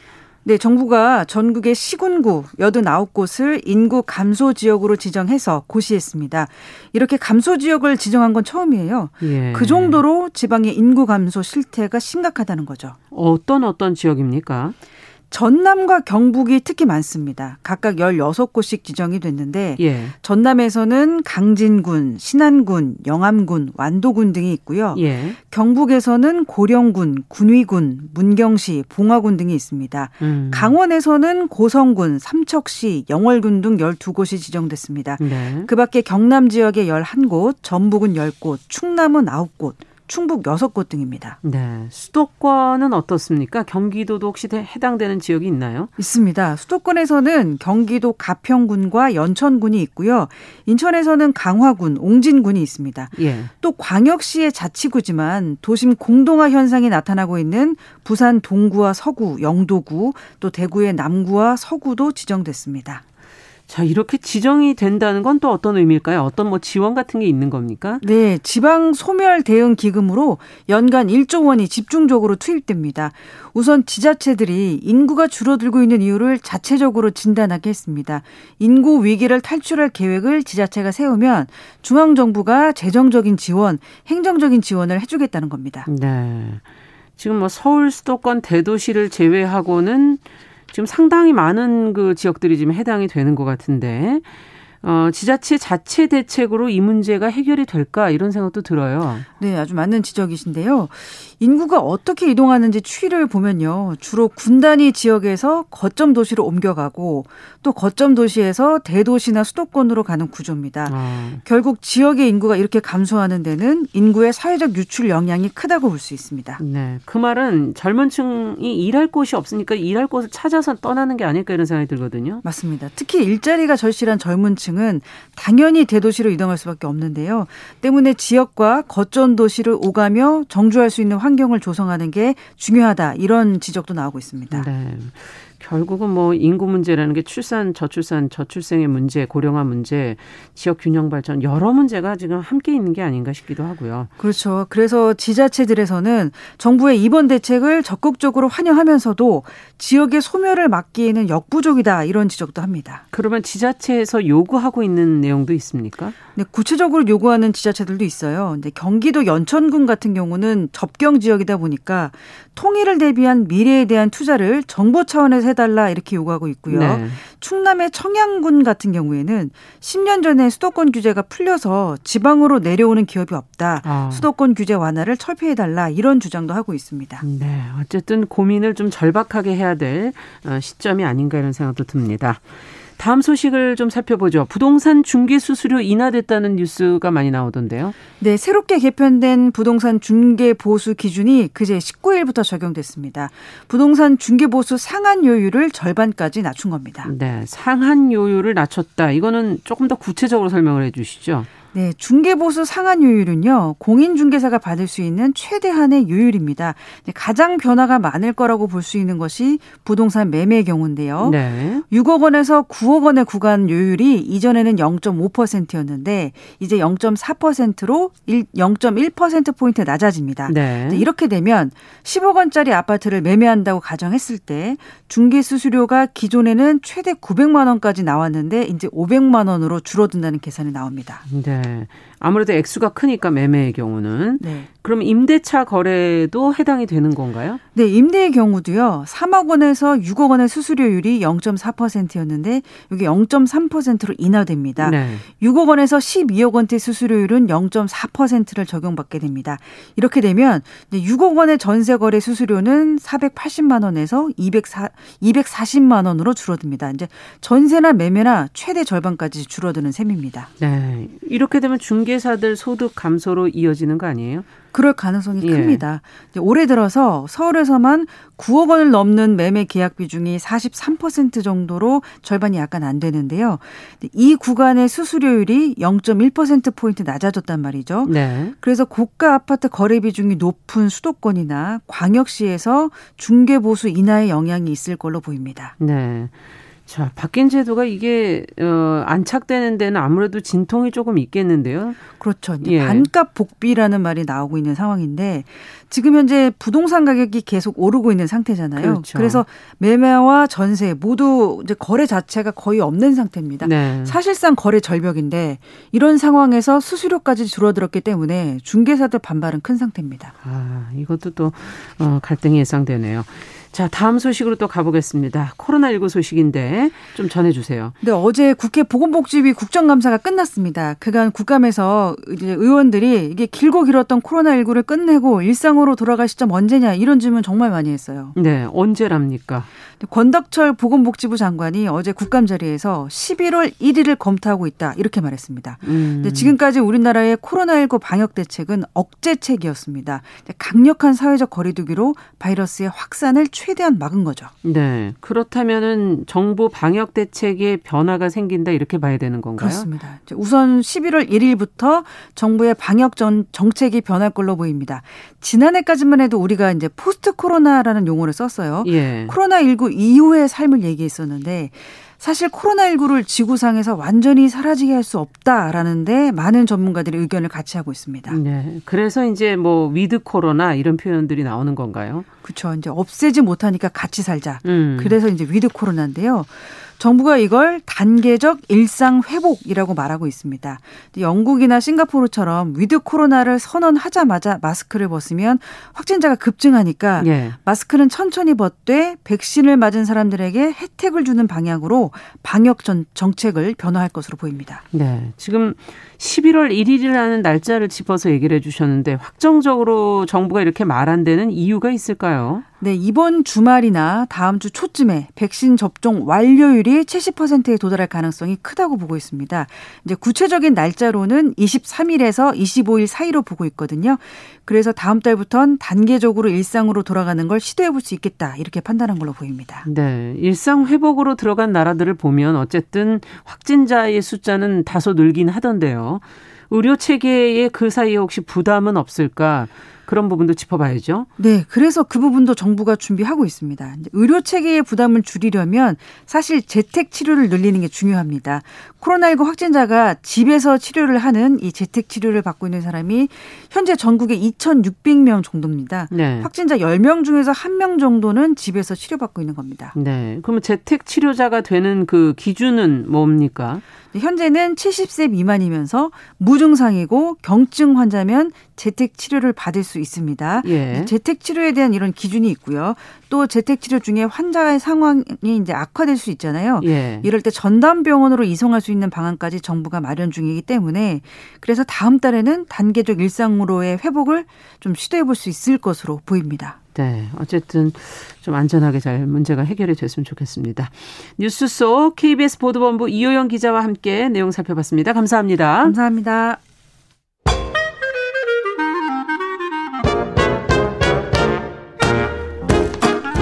네, 정부가 전국의 시군구 89곳을 인구 감소 지역으로 지정해서 고시했습니다. 이렇게 감소 지역을 지정한 건 처음이에요. 예. 그 정도로 지방의 인구 감소 실태가 심각하다는 거죠. 어떤 어떤 지역입니까? 전남과 경북이 특히 많습니다. 각각 16곳씩 지정이 됐는데 예. 전남에서는 강진군, 신안군, 영암군, 완도군 등이 있고요. 예. 경북에서는 고령군, 군위군, 문경시, 봉화군 등이 있습니다. 음. 강원에서는 고성군, 삼척시, 영월군 등 12곳이 지정됐습니다. 네. 그밖에 경남 지역에 11곳, 전북은 10곳, 충남은 9곳, 충북 6곳 등입니다. 네. 수도권은 어떻습니까? 경기도도 혹시 해당되는 지역이 있나요? 있습니다. 수도권에서는 경기도 가평군과 연천군이 있고요. 인천에서는 강화군, 옹진군이 있습니다. 예. 또 광역시의 자치구지만 도심 공동화 현상이 나타나고 있는 부산 동구와 서구, 영도구, 또 대구의 남구와 서구도 지정됐습니다. 자, 이렇게 지정이 된다는 건 또 어떤 의미일까요? 어떤 뭐 지원 같은 게 있는 겁니까? 네, 지방 소멸 대응 기금으로 연간 1조 원이 집중적으로 투입됩니다. 우선 지자체들이 인구가 줄어들고 있는 이유를 자체적으로 진단하게 했습니다. 인구 위기를 탈출할 계획을 지자체가 세우면 중앙 정부가 재정적인 지원, 행정적인 지원을 해 주겠다는 겁니다. 네. 지금 뭐 서울 수도권 대도시를 제외하고는 지금 상당히 많은 그 지역들이 지금 해당이 되는 것 같은데 어, 지자체 자체 대책으로 이 문제가 해결이 될까 이런 생각도 들어요. 네, 아주 맞는 지적이신데요. 인구가 어떻게 이동하는지 추이를 보면요. 주로 군단위 지역에서 거점 도시로 옮겨가고 또 거점 도시에서 대도시나 수도권으로 가는 구조입니다. 아. 결국 지역의 인구가 이렇게 감소하는 데는 인구의 사회적 유출 영향이 크다고 볼 수 있습니다. 네. 그 말은 젊은 층이 일할 곳이 없으니까 일할 곳을 찾아서 떠나는 게 아닐까 이런 생각이 들거든요. 맞습니다. 특히 일자리가 절실한 젊은 층은 당연히 대도시로 이동할 수밖에 없는데요. 때문에 지역과 거점 도시를 오가며 정주할 수 있는 환경을 조성하는 게 중요하다 이런 지적도 나오고 있습니다. 네. 결국은 뭐 인구 문제라는 게 출산, 저출산, 저출생의 문제, 고령화 문제, 지역 균형 발전 여러 문제가 지금 함께 있는 게 아닌가 싶기도 하고요. 그렇죠. 그래서 지자체들에서는 정부의 이번 대책을 적극적으로 환영하면서도 지역의 소멸을 막기에는 역부족이다 이런 지적도 합니다. 그러면 지자체에서 요구하고 있는 내용도 있습니까? 네, 구체적으로 요구하는 지자체들도 있어요. 근데 경기도 연천군 같은 경우는 접경 지역이다 보니까 통일을 대비한 미래에 대한 투자를 정부 차원에서 해달라 이렇게 요구하고 있고요. 네. 충남의 청양군 같은 경우에는 10년 전에 수도권 규제가 풀려서 지방으로 내려오는 기업이 없다. 아. 수도권 규제 완화를 철폐해달라 이런 주장도 하고 있습니다. 네, 어쨌든 고민을 좀 절박하게 해야 될 어, 시점이 아닌가 이런 생각도 듭니다. 다음 소식을 좀 살펴보죠. 부동산 중개 수수료 인하됐다는 뉴스가 많이 나오던데요. 네, 새롭게 개편된 부동산 중개 보수 기준이 그제 19일부터 적용됐습니다. 부동산 중개 보수 상한 요율을 절반까지 낮춘 겁니다. 네, 상한 요율을 낮췄다. 이거는 조금 더 구체적으로 설명을 해 주시죠. 네, 중개보수 상한 요율은요, 공인중개사가 받을 수 있는 최대한의 요율입니다. 가장 변화가 많을 거라고 볼 수 있는 것이 부동산 매매의 경우인데요. 네. 6억 원에서 9억 원의 구간 요율이 이전에는 0.5%였는데, 이제 0.4%로 0.1%포인트 낮아집니다. 네. 이렇게 되면 10억 원짜리 아파트를 매매한다고 가정했을 때, 중개수수료가 기존에는 최대 900만 원까지 나왔는데, 이제 500만 원으로 줄어든다는 계산이 나옵니다. 네. え、 아무래도 액수가 크니까 매매의 경우는. 네. 그럼 임대차 거래도 해당이 되는 건가요? 네, 임대의 경우도요. 3억 원에서 6억 원의 수수료율이 0.4%였는데 여기 0.3%로 인하됩니다. 네. 6억 원에서 12억 원대 수수료율은 0.4%를 적용받게 됩니다. 이렇게 되면 6억 원의 전세 거래 수수료는 480만 원에서 204, 240만 원으로 줄어듭니다. 이제 전세나 매매나 최대 절반까지 줄어드는 셈입니다. 네. 이렇게 되면 중 개사들 소득 감소로 이어지는 거 아니에요? 그럴 가능성이 예. 큽니다. 올해 들어서 서울에서만 9억 원을 넘는 매매 계약 비중이 43% 정도로 절반이 약간 안 되는데요. 이 구간의 수수료율이 0.1%포인트 낮아졌단 말이죠. 네. 그래서 고가 아파트 거래 비중이 높은 수도권이나 광역시에서 중개보수 인하의 영향이 있을 걸로 보입니다. 네. 자, 바뀐 제도가 이게 어 안착되는 데는 아무래도 진통이 조금 있겠는데요. 그렇죠. 예. 반값 복비라는 말이 나오고 있는 상황인데 지금 현재 부동산 가격이 계속 오르고 있는 상태잖아요. 그렇죠. 그래서 매매와 전세 모두 이제 거래 자체가 거의 없는 상태입니다. 네. 사실상 거래 절벽인데 이런 상황에서 수수료까지 줄어들었기 때문에 중개사들 반발은 큰 상태입니다. 아, 이것도 또 어, 갈등이 예상되네요. 자, 다음 소식으로 또 가보겠습니다. 코로나19 소식인데 좀 전해주세요. 네, 어제 국회 보건복지위 국정감사가 끝났습니다. 그간 국감에서 이제 의원들이 이게 길고 길었던 코로나19를 끝내고 일상으로 돌아갈 시점 언제냐 이런 질문 정말 많이 했어요. 네, 언제랍니까? 권덕철 보건복지부 장관이 어제 국감 자리에서 11월 1일을 검토하고 있다 이렇게 말했습니다. 음. 지금까지 우리나라의 코로나19 방역 대책은 억제책이었습니다. 강력한 사회적 거리두기로 바이러스의 확산을 최 대한 막은 거죠. 네. 그렇다면은 정부 방역 대책에 변화가 생긴다 이렇게 봐야 되는 건가요? 그렇습니다. 우선 11월 1일부터 정부의 방역 전 정책이 변할 걸로 보입니다. 지난해까지만 해도 우리가 이제 post 코로나라는 용어를 썼어요. 예. 코로나 19 이후의 삶을 얘기했었는데 사실 코로나19를 지구상에서 완전히 사라지게 할 수 없다라는데 많은 전문가들이 의견을 같이 하고 있습니다. 네. 그래서 이제 뭐 with 코로나 이런 표현들이 나오는 건가요? 그렇죠. 이제 없애지 못하니까 같이 살자. 음. 그래서 이제 with 코로나인데요. 정부가 이걸 단계적 일상 회복이라고 말하고 있습니다. 영국이나 싱가포르처럼 위드 코로나를 선언하자마자 마스크를 벗으면 확진자가 급증하니까 예. 마스크는 천천히 벗되 백신을 맞은 사람들에게 혜택을 주는 방향으로 방역 전 정책을 변화할 것으로 보입니다. 네. 지금 11월 1일이라는 날짜를 짚어서 얘기를 해 주셨는데 확정적으로 정부가 이렇게 말한 데는 이유가 있을까요? 네, 이번 주말이나 다음 주 초쯤에 백신 접종 완료율이 70%에 도달할 가능성이 크다고 보고 있습니다. 이제 구체적인 날짜로는 23일에서 25일 사이로 보고 있거든요. 그래서 다음 달부터는 단계적으로 일상으로 돌아가는 걸 시도해 볼 수 있겠다. 이렇게 판단한 걸로 보입니다. 네. 일상 회복으로 들어간 나라들을 보면 어쨌든 확진자의 숫자는 다소 늘긴 하던데요. 의료 체계에 그 사이에 혹시 부담은 없을까? 그런 부분도 짚어봐야죠. 네, 그래서 그 부분도 정부가 준비하고 있습니다. 의료 체계의 부담을 줄이려면 사실 재택 치료를 늘리는 게 중요합니다. 코로나19 확진자가 집에서 치료를 하는 이 재택 치료를 받고 있는 사람이 현재 전국에 2,600명 정도입니다. 네. 확진자 10명 중에서 1명 정도는 집에서 치료받고 있는 겁니다. 네. 그러면 재택 치료자가 되는 그 기준은 뭡니까? 현재는 70세 미만이면서 무증상이고 경증 환자면 재택 치료를 받을 수 있습니다. 예. 재택 치료에 대한 이런 기준이 있고요. 또 재택 치료 중에 환자의 상황이 이제 악화될 수 있잖아요. 예. 이럴 때 전담 병원으로 이송할 수 있는 방안까지 정부가 마련 중이기 때문에 그래서 다음 달에는 단계적 일상으로의 회복을 좀 시도해 볼 수 있을 것으로 보입니다. 네. 어쨌든 좀 안전하게 잘 문제가 해결이 됐으면 좋겠습니다. 뉴스 속 KBS 보도본부 이호영 기자와 함께 내용 살펴봤습니다. 감사합니다. 감사합니다.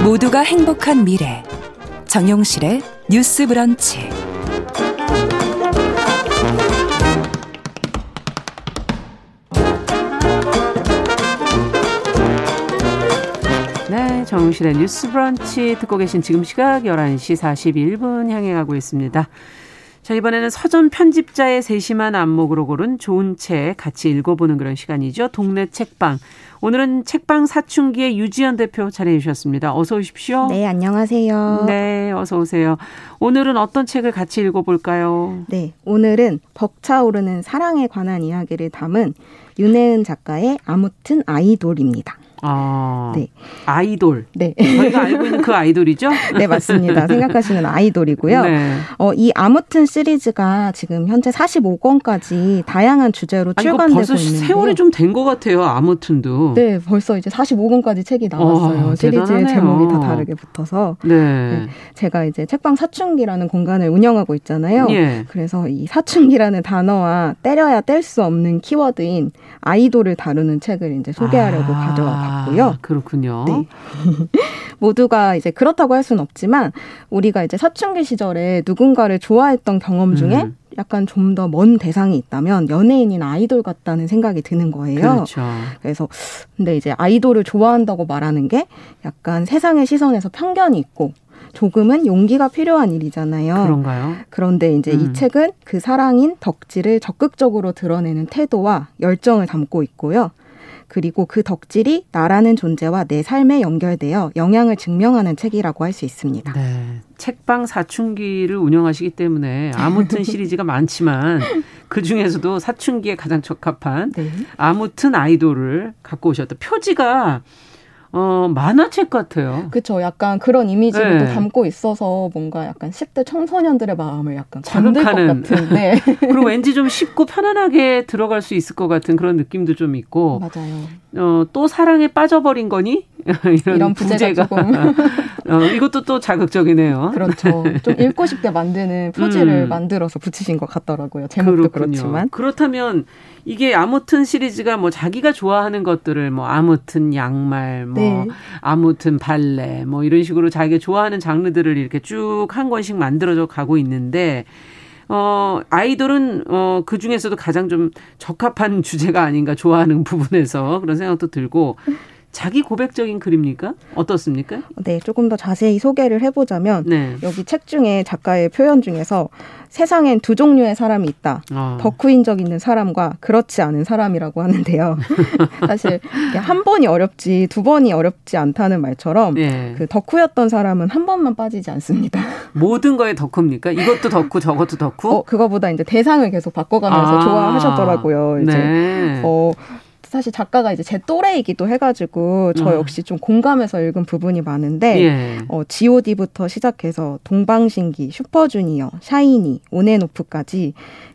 모두가 행복한 미래. 정용실의 뉴스 브런치. 정실의 뉴스 브런치 듣고 계신 지금 시각 11시 41분 향해 가고 있습니다. 자, 이번에는 서점 편집자의 세심한 안목으로 고른 좋은 책 같이 읽어보는 그런 시간이죠. 동네 책방. 오늘은 책방 사춘기의 유지연 대표 자리해 주셨습니다. 어서 오십시오. 네, 안녕하세요. 네, 어서 오세요. 오늘은 어떤 책을 같이 읽어볼까요? 네, 오늘은 벅차오르는 사랑에 관한 이야기를 담은 윤혜은 작가의 아무튼 아이돌입니다. 아, 네. 아이돌. 네. 저희가 알고 있는 그 아이돌이죠? [laughs] 네, 맞습니다. 생각하시는 아이돌이고요. 네. 어, 이 아무튼 시리즈가 지금 현재 45권까지 다양한 주제로 아니, 출간되고 벌써 있는데 세월이 좀 된 것 같아요. 아무튼도. 네, 벌써 이제 45권까지 책이 나왔어요. 어, 시리즈의 제목이 다 다르게 붙어서. 네. 네. 제가 이제 책방 사춘기라는 공간을 운영하고 있잖아요. 예. 그래서 이 사춘기라는 단어와 때려야 뗄 수 없는 키워드인 아이돌을 다루는 책을 이제 소개하려고 아. 가져와 같고요. 아, 그렇군요. 네. [laughs] 모두가 이제 그렇다고 할 수는 없지만 우리가 이제 사춘기 시절에 누군가를 좋아했던 경험 중에 음. 약간 좀 더 먼 대상이 있다면 연예인이나 아이돌 같다는 생각이 드는 거예요. 그렇죠. 그래서 근데 이제 아이돌을 좋아한다고 말하는 게 약간 세상의 시선에서 편견이 있고 조금은 용기가 필요한 일이잖아요. 그런가요? 그런데 이제 음. 이 책은 그 사랑인 덕질을 적극적으로 드러내는 태도와 열정을 담고 있고요. 그리고 그 덕질이 나라는 존재와 내 삶에 연결되어 영향을 증명하는 책이라고 할 수 있습니다. 네. 책방 사춘기를 운영하시기 때문에 아무튼 시리즈가 [laughs] 많지만 그 중에서도 사춘기에 가장 적합한 네. 아무튼 아이돌을 갖고 오셨다. 표지가 어, 만화책 같아요. 그렇죠. 약간 그런 이미지를 네. 또 담고 있어서 뭔가 약간 10대 청소년들의 마음을 약간 자극하는 것 같은. [laughs] 네. 그리고 왠지 좀 쉽고 편안하게 들어갈 수 있을 것 같은 그런 느낌도 좀 있고. 맞아요. 어, 또 사랑에 빠져버린 거니? [laughs] 이런, 이런 부제가, 부제가 [laughs] 어, 이것도 또 자극적이네요. 그렇죠. 좀 읽고 싶게 만드는 표지를 음. 만들어서 붙이신 것 같더라고요. 제목도 그렇군요. 그렇지만. 그렇다면 이게 아무튼 시리즈가 뭐 자기가 좋아하는 것들을 뭐 아무튼 양말, 뭐 네. 아무튼 발레, 뭐 이런 식으로 자기가 좋아하는 장르들을 이렇게 쭉 한 권씩 만들어져 가고 있는데 어, 아이돌은, 어, 그 중에서도 가장 좀 적합한 [laughs] 주제가 아닌가 좋아하는 부분에서 그런 생각도 들고, 자기 고백적인 글입니까? 어떻습니까? 네, 조금 더 자세히 소개를 해보자면 네. 여기 책 중에 작가의 표현 중에서 세상엔 두 종류의 사람이 있다. 어. 덕후인 적 있는 사람과 그렇지 않은 사람이라고 하는데요. [laughs] 사실 한 번이 어렵지 두 번이 어렵지 않다는 말처럼 네. 그 덕후였던 사람은 한 번만 빠지지 않습니다. [laughs] 모든 거에 덕후입니까? 이것도 덕후, 저것도 덕후? 어, 그거보다 이제 대상을 계속 바꿔가면서 아. 좋아하셨더라고요. 이제 네. 어, 사실 작가가 이제 제 또래이기도 해가지고 저 음. 역시 좀 공감해서 읽은 부분이 많은데 예. 어, G.O.D부터 시작해서 동방신기, 슈퍼주니어, 샤이니, 온앤오프까지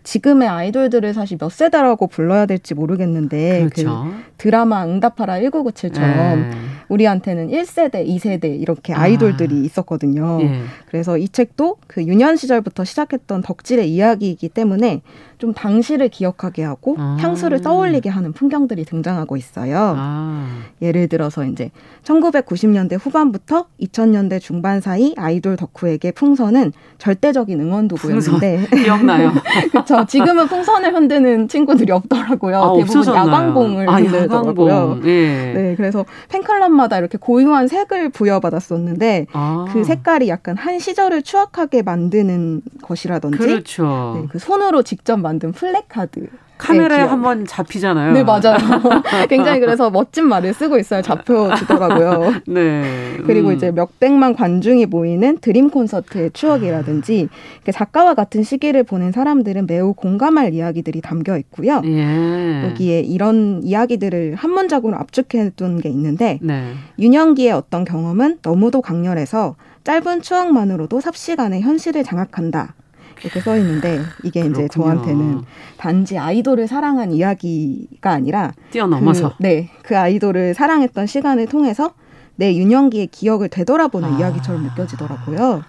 지금의 아이돌들을 사실 몇 세대라고 불러야 될지 모르겠는데 그 그렇죠. 그 드라마 응답하라 1997처럼 예. 우리한테는 1세대, 2세대 이렇게 아이돌들이 아. 있었거든요. 예. 그래서 이 책도 그 유년 시절부터 시작했던 덕질의 이야기이기 때문에 좀 당시를 기억하게 하고 아. 향수를 떠올리게 하는 풍경들이 등장하고 있어요. 아. 예를 들어서 이제 1990년대 후반부터 2000년대 중반 사이 아이돌 덕후에게 풍선은 절대적인 응원 도구였는데 기억나요. [laughs] 그렇죠. 어, [laughs] 지금은 풍선을 흔드는 친구들이 없더라고요. 아, 대부분 야광봉을 아, 흔들더라고요. 야광봉. 예. 네, 그래서 팬클럽마다 이렇게 고유한 색을 부여받았었는데 아. 그 색깔이 약간 한 시절을 추억하게 만드는 것이라든지 그렇죠. 네, 그 손으로 직접 만든 플래카드 카메라에 네, 한번 잡히잖아요. 네, 맞아요. [laughs] 굉장히 그래서 멋진 말을 쓰고 있어요. 잡혀주더라고요. [laughs] 네. 음. 그리고 이제 몇백만 관중이 모이는 드림 콘서트의 추억이라든지 작가와 같은 시기를 보낸 사람들은 매우 공감할 이야기들이 담겨 있고요. 예. 여기에 이런 이야기들을 한 문장으로 압축해 둔 게 있는데 네. 유년기의 어떤 경험은 너무도 강렬해서 짧은 추억만으로도 삽시간에 현실을 장악한다. 이렇게 써 있는데 이게 그렇군요. 이제 저한테는 단지 아이돌을 사랑한 이야기가 아니라 뛰어넘어서 그, 네, 그 아이돌을 사랑했던 시간을 통해서 내 유년기의 기억을 되돌아보는 아. 이야기처럼 느껴지더라고요.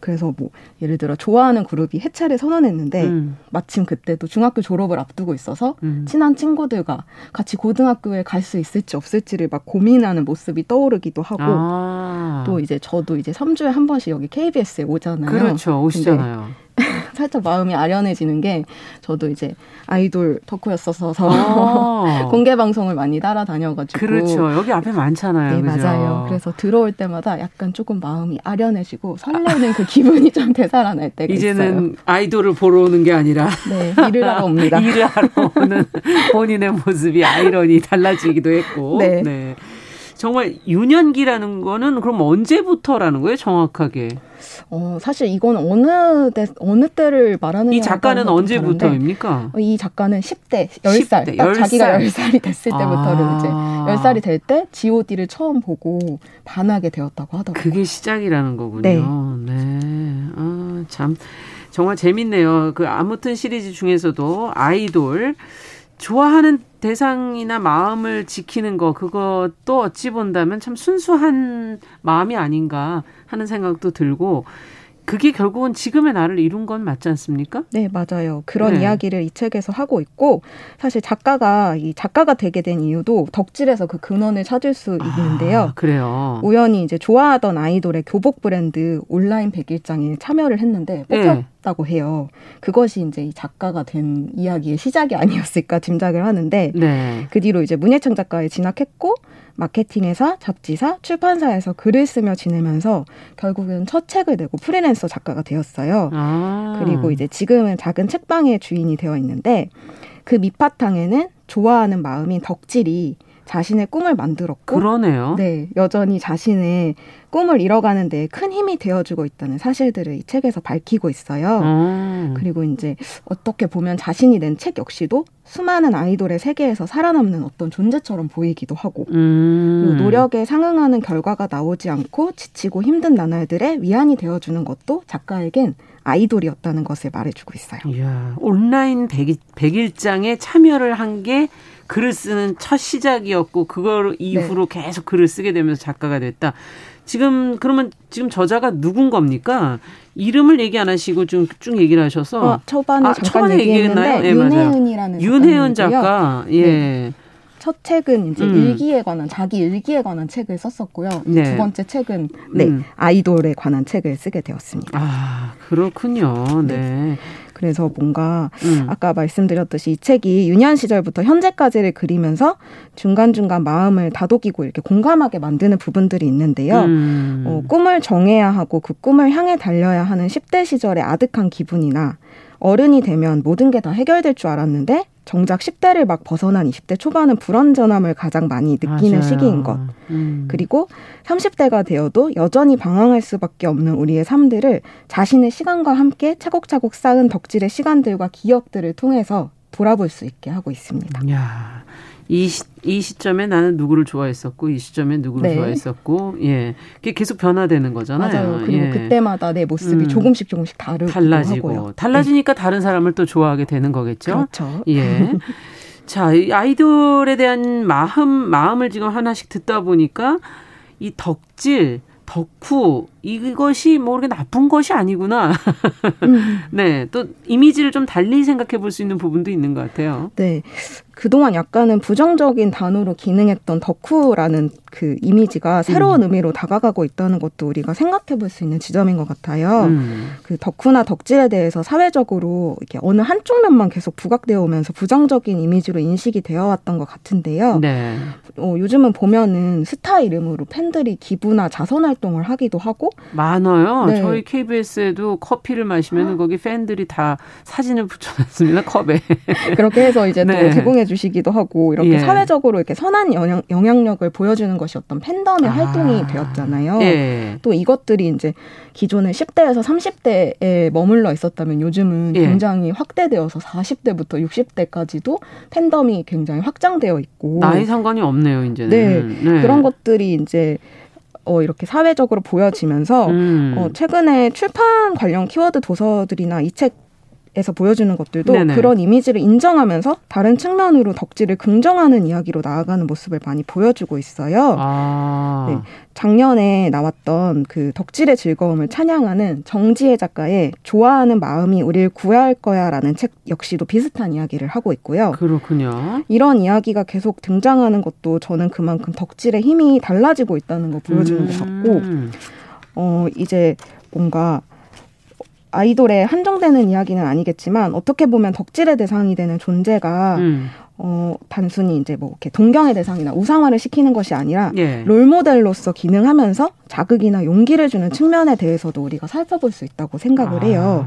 그래서 뭐 예를 들어 좋아하는 그룹이 해체를 선언했는데 음. 마침 그때도 중학교 졸업을 앞두고 있어서 음. 친한 친구들과 같이 고등학교에 갈 수 있을지 없을지를 막 고민하는 모습이 떠오르기도 하고 아. 또 이제 저도 이제 3주에 한 번씩 여기 KBS에 오잖아요. 그렇죠. 오시잖아요. [laughs] 살짝 마음이 아련해지는 게 저도 이제 아이돌 덕후였어서 아~ [laughs] 공개 방송을 많이 따라다녀가지고 그렇죠 여기 앞에 많잖아요. 네 그죠? 맞아요. 그래서 들어올 때마다 약간 조금 마음이 아련해지고 설레는 그 기분이 좀 되살아날 때가 이제는 있어요. 아이돌을 보러 오는 게 아니라 네 일을 하러 옵니다. [laughs] 일을 하러 오는 본인의 모습이 아이러니 달라지기도 했고 네. 네. 정말 유년기라는 거는 그럼 언제부터라는 거예요 정확하게? 어, 사실 이건 어느 때, 어느 때를 말하는 이 작가는 언제부터입니까? 어, 이 작가는 10대, 10살. 10대, 딱 10살. 자기가 10살이 됐을 때부터를 아. 이제 10살이 될 때 GOD를 처음 보고 반하게 되었다고 하더라고요. 그게 시작이라는 거군요. 네. 네. 아, 참. 정말 재밌네요. 그 아무튼 시리즈 중에서도 아이돌 좋아하는 대상이나 마음을 지키는 거 그것도 어찌 본다면 참 순수한 마음이 아닌가 하는 생각도 들고 그게 결국은 지금의 나를 이룬 건 맞지 않습니까? 네, 맞아요. 그런 네. 이야기를 이 책에서 하고 있고 사실 작가가 이 작가가 되게 된 이유도 덕질에서 그 근원을 찾을 수 아, 있는데요. 그래요. 우연히 이제 좋아하던 아이돌의 교복 브랜드 온라인 백일장에 참여를 했는데 네. 뽑혔다고 네. 해요. 그것이 이제 이 작가가 된 이야기의 시작이 아니었을까 [laughs] 짐작을 하는데 네. 그 뒤로 이제 문예창 작가에 진학했고 마케팅회사, 잡지사, 출판사에서 글을 쓰며 지내면서 결국은 첫 책을 내고 프리랜서 작가가 되었어요. 아. 그리고 이제 지금은 작은 책방의 주인이 되어 있는데 그 밑바탕에는 좋아하는 마음인 덕질이 자신의 꿈을 만들었고 그러네요. 네, 여전히 자신의 꿈을 이뤄가는 데 큰 힘이 되어주고 있다는 사실들을 이 책에서 밝히고 있어요. 음. 그리고 이제 어떻게 보면 자신이 낸 책 역시도 수많은 아이돌의 세계에서 살아남는 어떤 존재처럼 보이기도 하고 음. 노력에 상응하는 결과가 나오지 않고 지치고 힘든 나날들의 위안이 되어주는 것도 작가에겐 아이돌이었다는 것을 말해주고 있어요. 이야, 온라인 백일, 백일장에 참여를 한게 글을 쓰는 첫 시작이었고 그걸 이후로 네. 계속 글을 쓰게 되면서 작가가 됐다. 지금 그러면 지금 저자가 누군 겁니까? 이름을 얘기 안 하시고 좀쭉 얘기를 하셔서 어, 초반에 아, 초반에 얘기했나요? 네, 윤혜은이라는 윤혜은 작가. 예. 네. 첫 책은 이제 음. 일기에 관한 자기 일기에 관한 책을 썼었고요. 네. 두 번째 책은 네 음. 아이돌에 관한 책을 쓰게 되었습니다. 아 그렇군요. 네. 네. 그래서 뭔가 음. 아까 말씀드렸듯이 이 책이 유년 시절부터 현재까지를 그리면서 중간중간 마음을 다독이고 이렇게 공감하게 만드는 부분들이 있는데요. 음. 어, 꿈을 정해야 하고 그 꿈을 향해 달려야 하는 10대 시절의 아득한 기분이나 어른이 되면 모든 게 다 해결될 줄 알았는데 정작 10대를 막 벗어난 20대 초반은 불완전함을 가장 많이 느끼는 맞아요. 시기인 것. 음. 그리고 30대가 되어도 여전히 방황할 수밖에 없는 우리의 삶들을 자신의 시간과 함께 차곡차곡 쌓은 덕질의 시간들과 기억들을 통해서 돌아볼 수 있게 하고 있습니다. 야. 이, 시, 이 시점에 나는 누구를 좋아했었고 이 시점에 누구를 네. 좋아했었고 예 그게 계속 변화되는 거잖아요. 맞아요. 그리고 예. 그때마다 내 모습이 음. 조금씩 조금씩 다르고 달라지고 하고요. 달라지니까 네. 다른 사람을 또 좋아하게 되는 거겠죠. 그렇죠. 예. [laughs] 자, 이 아이돌에 대한 마음 마음을 지금 하나씩 듣다 보니까 이 덕질 덕후 이것이 뭐 그렇게 나쁜 것이 아니구나. 음. [laughs] 네, 또 이미지를 좀 달리 생각해 볼 수 있는 부분도 있는 것 같아요. 네, 그동안 약간은 부정적인 단어로 기능했던 덕후라는 그 이미지가 새로운 음. 의미로 다가가고 있다는 것도 우리가 생각해 볼 수 있는 지점인 것 같아요. 음. 그 덕후나 덕질에 대해서 사회적으로 이렇게 어느 한쪽 면만 계속 부각되어 오면서 부정적인 이미지로 인식이 되어 왔던 것 같은데요. 네. 어, 요즘은 보면은 스타 이름으로 팬들이 기부나 자선 활동을 하기도 하고 많아요. 네. 저희 KBS에도 커피를 마시면 거기 팬들이 다 사진을 붙여놨습니다. [laughs] 컵에. 그렇게 해서 이제 네. 또 제공해 주시기도 하고 이렇게 예. 사회적으로 이렇게 선한 영향, 영향력을 보여주는 것이 어떤 팬덤의 아. 활동이 되었잖아요. 예. 또 이것들이 이제 기존에 10대에서 30대에 머물러 있었다면 요즘은 예. 굉장히 확대되어서 40대부터 60대까지도 팬덤이 굉장히 확장되어 있고 나이 상관이 없네요, 이제는. 네. 네. 그런 것들이 이제 어, 이렇게 사회적으로 보여지면서 음. 어, 최근에 출판 관련 키워드 도서들이나 이 책 에서 보여주는 것들도 네네. 그런 이미지를 인정하면서 다른 측면으로 덕질을 긍정하는 이야기로 나아가는 모습을 많이 보여주고 있어요. 아. 네. 작년에 나왔던 그 덕질의 즐거움을 찬양하는 정지혜 작가의 좋아하는 마음이 우리를 구할 거야라는 책 역시도 비슷한 이야기를 하고 있고요. 그렇군요. 이런 이야기가 계속 등장하는 것도 저는 그만큼 덕질의 힘이 달라지고 있다는 걸 보여주는 음. 것 같고, 어, 이제 뭔가 아이돌에 한정되는 이야기는 아니겠지만 어떻게 보면 덕질의 대상이 되는 존재가 음. 어, 단순히 이제 뭐 이렇게 동경의 대상이나 우상화를 시키는 것이 아니라 예. 롤모델로서 기능하면서 자극이나 용기를 주는 측면에 대해서도 우리가 살펴볼 수 있다고 생각을 아. 해요.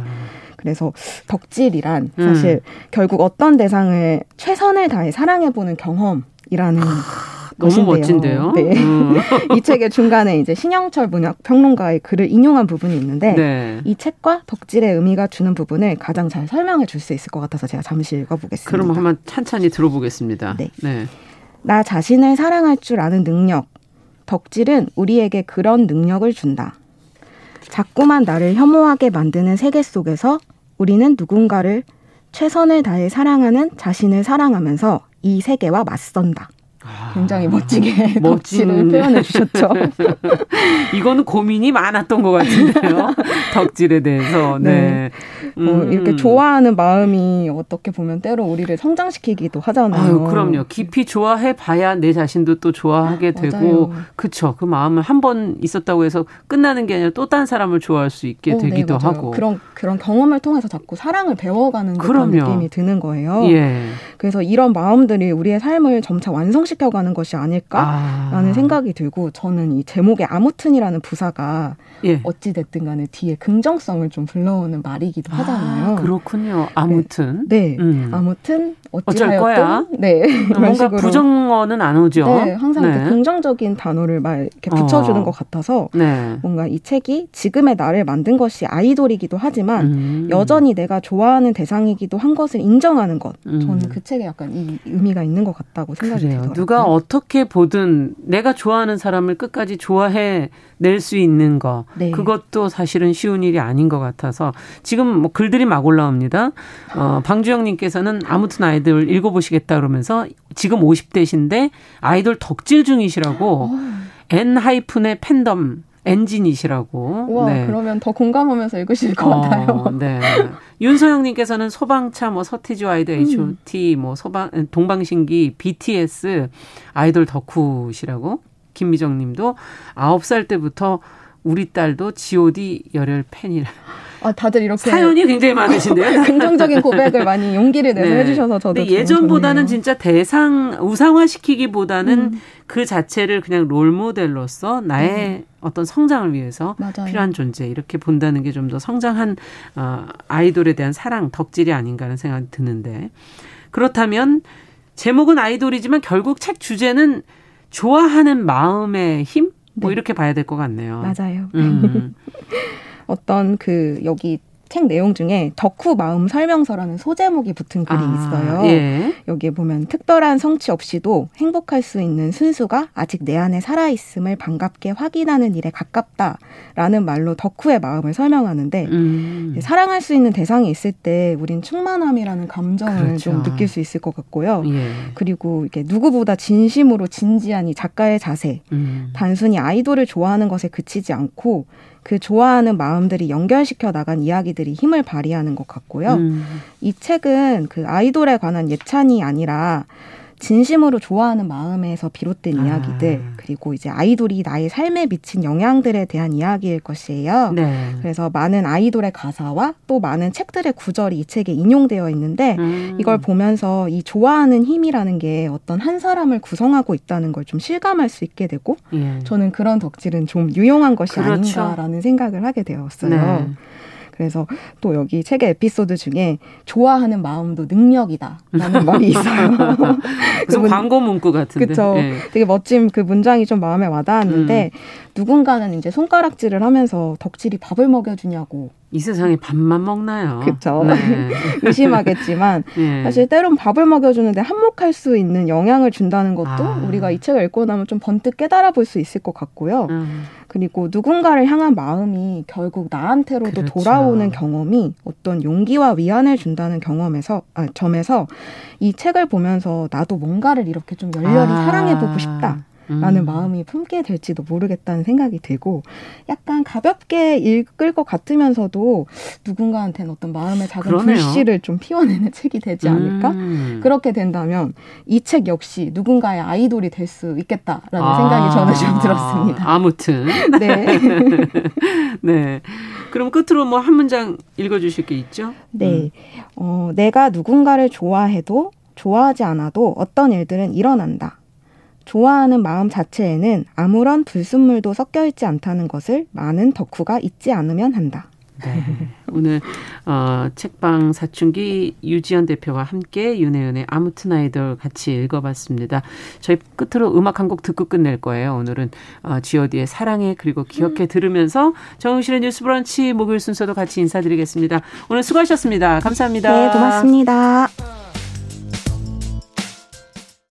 그래서 덕질이란 음. 사실 음. 결국 어떤 대상을 최선을 다해 사랑해보는 경험이라는 너무 것인데요. 멋진데요. 네. 음. [laughs] 이 책의 중간에 이제 신영철 문학 평론가의 글을 인용한 부분이 있는데 네. 이 책과 덕질의 의미가 주는 부분을 가장 잘 설명해 줄 수 있을 것 같아서 제가 잠시 읽어보겠습니다. 그럼 한번 찬찬히 들어보겠습니다. 네. 네. 나 자신을 사랑할 줄 아는 능력. 덕질은 우리에게 그런 능력을 준다. 자꾸만 나를 혐오하게 만드는 세계 속에서 우리는 누군가를 최선을 다해 사랑하는 자신을 사랑하면서 이 세계와 맞선다. 굉장히 멋지게 멋지는 표현해 주셨죠. [laughs] 이거는 고민이 많았던 것 같은데요. [laughs] 덕질에 대해서. 네. 네. 음. 어, 이렇게 좋아하는 마음이 어떻게 보면 때로 우리를 성장시키기도 하잖아요. 아유, 그럼요. 깊이 좋아해 봐야 내 자신도 또 좋아하게 되고, 그쵸. 그 마음을 한 번 있었다고 해서 끝나는 게 아니라 또 딴 사람을 좋아할 수 있게 어, 네, 되기도 네, 하고. 그런 그런 경험을 통해서 자꾸 사랑을 배워가는 그런 느낌이 드는 거예요. 예. 그래서 이런 마음들이 우리의 삶을 점차 완성시 켜가는 것이 아닐까라는 아. 생각이 들고 저는 이 제목의 아무튼이라는 부사가 예. 어찌 됐든 간에 뒤에 긍정성을 좀 불러오는 말이기도 아, 하잖아요. 그렇군요. 아무튼. 네. 네. 음. 아무튼 어쩔 거야. 네. 뭔가 부정어는 안 오죠. 네. 항상 네. 긍정적인 단어를 막 이렇게 붙여주는 어. 것 같아서 네. 뭔가 이 책이 지금의 나를 만든 것이 아이돌이기도 하지만 음. 여전히 내가 좋아하는 대상이기도 한 것을 인정하는 것. 음. 저는 그 책에 약간 이 의미가 있는 것 같다고 생각이 그래요. 들더라고요. 누가 어떻게 보든 내가 좋아하는 사람을 끝까지 좋아해 낼 수 있는 거. 네. 그것도 사실은 쉬운 일이 아닌 것 같아서 지금 뭐 글들이 막 올라옵니다. 어, 방주영님께서는 아무튼 아이들 읽어보시겠다 그러면서 지금 50대신데 아이돌 덕질 중이시라고 N 하이픈의 팬덤 엔진이시라고. 와, 네. 그러면 더 공감하면서 읽으실 것 어, 같아요. 네. [laughs] 윤소영님께서는 소방차, 뭐 서티지 아이돌, 음. H.O.T, 뭐 소방 동방신기, BTS 아이돌 덕후시라고. 김미정님도 9살 때부터 우리 딸도 G.O.D 열혈 팬이라. 아, 다들 이렇게 사연이 굉장히 많으신데요. [laughs] 긍정적인 고백을 많이 용기를 내서 네. 해주셔서 저도 예전보다는 좋네요. 진짜 대상 우상화시키기보다는 음. 그 자체를 그냥 롤 모델로서 나의 네. 어떤 성장을 위해서 맞아요. 필요한 존재 이렇게 본다는 게 좀 더 성장한 어, 아이돌에 대한 사랑 덕질이 아닌가 하는 생각이 드는데 그렇다면 제목은 아이돌이지만 결국 책 주제는 좋아하는 마음의 힘? 뭐 네. 이렇게 봐야 될 것 같네요. 맞아요. 음. [laughs] 어떤 그 여기 책 내용 중에 덕후 마음 설명서라는 소제목이 붙은 글이 아, 있어요. 예. 여기에 보면 특별한 성취 없이도 행복할 수 있는 순수가 아직 내 안에 살아있음을 반갑게 확인하는 일에 가깝다라는 말로 덕후의 마음을 설명하는데 음. 사랑할 수 있는 대상이 있을 때 우린 충만함이라는 감정을 그렇죠. 좀 느낄 수 있을 것 같고요. 예. 그리고 이게 누구보다 진심으로 진지한 이 작가의 자세, 음. 단순히 아이돌을 좋아하는 것에 그치지 않고 그 좋아하는 마음들이 연결시켜 나간 이야기들이 힘을 발휘하는 것 같고요. 음. 이 책은 그 아이돌에 관한 예찬이 아니라 진심으로 좋아하는 마음에서 비롯된 아. 이야기들 그리고 이제 아이돌이 나의 삶에 미친 영향들에 대한 이야기일 것이에요. 네. 그래서 많은 아이돌의 가사와 또 많은 책들의 구절이 이 책에 인용되어 있는데 음. 이걸 보면서 이 좋아하는 힘이라는 게 어떤 한 사람을 구성하고 있다는 걸 좀 실감할 수 있게 되고 예. 저는 그런 덕질은 좀 유용한 것이 그렇죠. 아닌가라는 생각을 하게 되었어요. 네. 그래서 또 여기 책의 에피소드 중에 좋아하는 마음도 능력이다라는 말이 [laughs] 있어요. 무슨 그 광고 문구 같은데. 그렇죠. 네. 되게 멋진 그 문장이 좀 마음에 와닿았는데 음. 누군가는 이제 손가락질을 하면서 덕질이 밥을 먹여주냐고 이 세상에 밥만 먹나요? 그렇죠. 네. [laughs] 의심하겠지만 네. 사실 때론 밥을 먹여주는데 한몫할 수 있는 영향을 준다는 것도 아. 우리가 이 책을 읽고 나면 좀 번뜩 깨달아 볼 수 있을 것 같고요. 음. 그리고 누군가를 향한 마음이 결국 나한테로도 그렇죠. 돌아오는 경험이 어떤 용기와 위안을 준다는 경험에서 아, 점에서 이 책을 보면서 나도 뭔가를 이렇게 좀 열렬히 아. 사랑해 보고 싶다. 라는 음. 마음이 품게 될지도 모르겠다는 생각이 들고 약간 가볍게 읽을 것 같으면서도 누군가한테는 어떤 마음의 작은 그러네요. 불씨를 좀 피워내는 책이 되지 않을까? 음. 그렇게 된다면 이 책 역시 누군가의 아이돌이 될 수 있겠다라는 아. 생각이 저는 좀 들었습니다. 아무튼. [laughs] 네. [laughs] 네. 그럼 끝으로 뭐 한 문장 읽어주실 게 있죠? 네. 음. 어, 내가 누군가를 좋아해도 좋아하지 않아도 어떤 일들은 일어난다. 좋아하는 마음 자체에는 아무런 불순물도 섞여 있지 않다는 것을 많은 덕후가 잊지 않으면 한다. 네. 오늘 어, 책방 사춘기 유지연 대표와 함께 윤혜연의 아무튼 아이돌 같이 읽어봤습니다. 저희 끝으로 음악 한 곡 듣고 끝낼 거예요. 오늘은 어, G.O.D의 사랑해 그리고 기억해 들으면서 정우실의 뉴스 브런치 목요일 순서도 같이 인사드리겠습니다. 오늘 수고하셨습니다. 감사합니다. 네, 고맙습니다.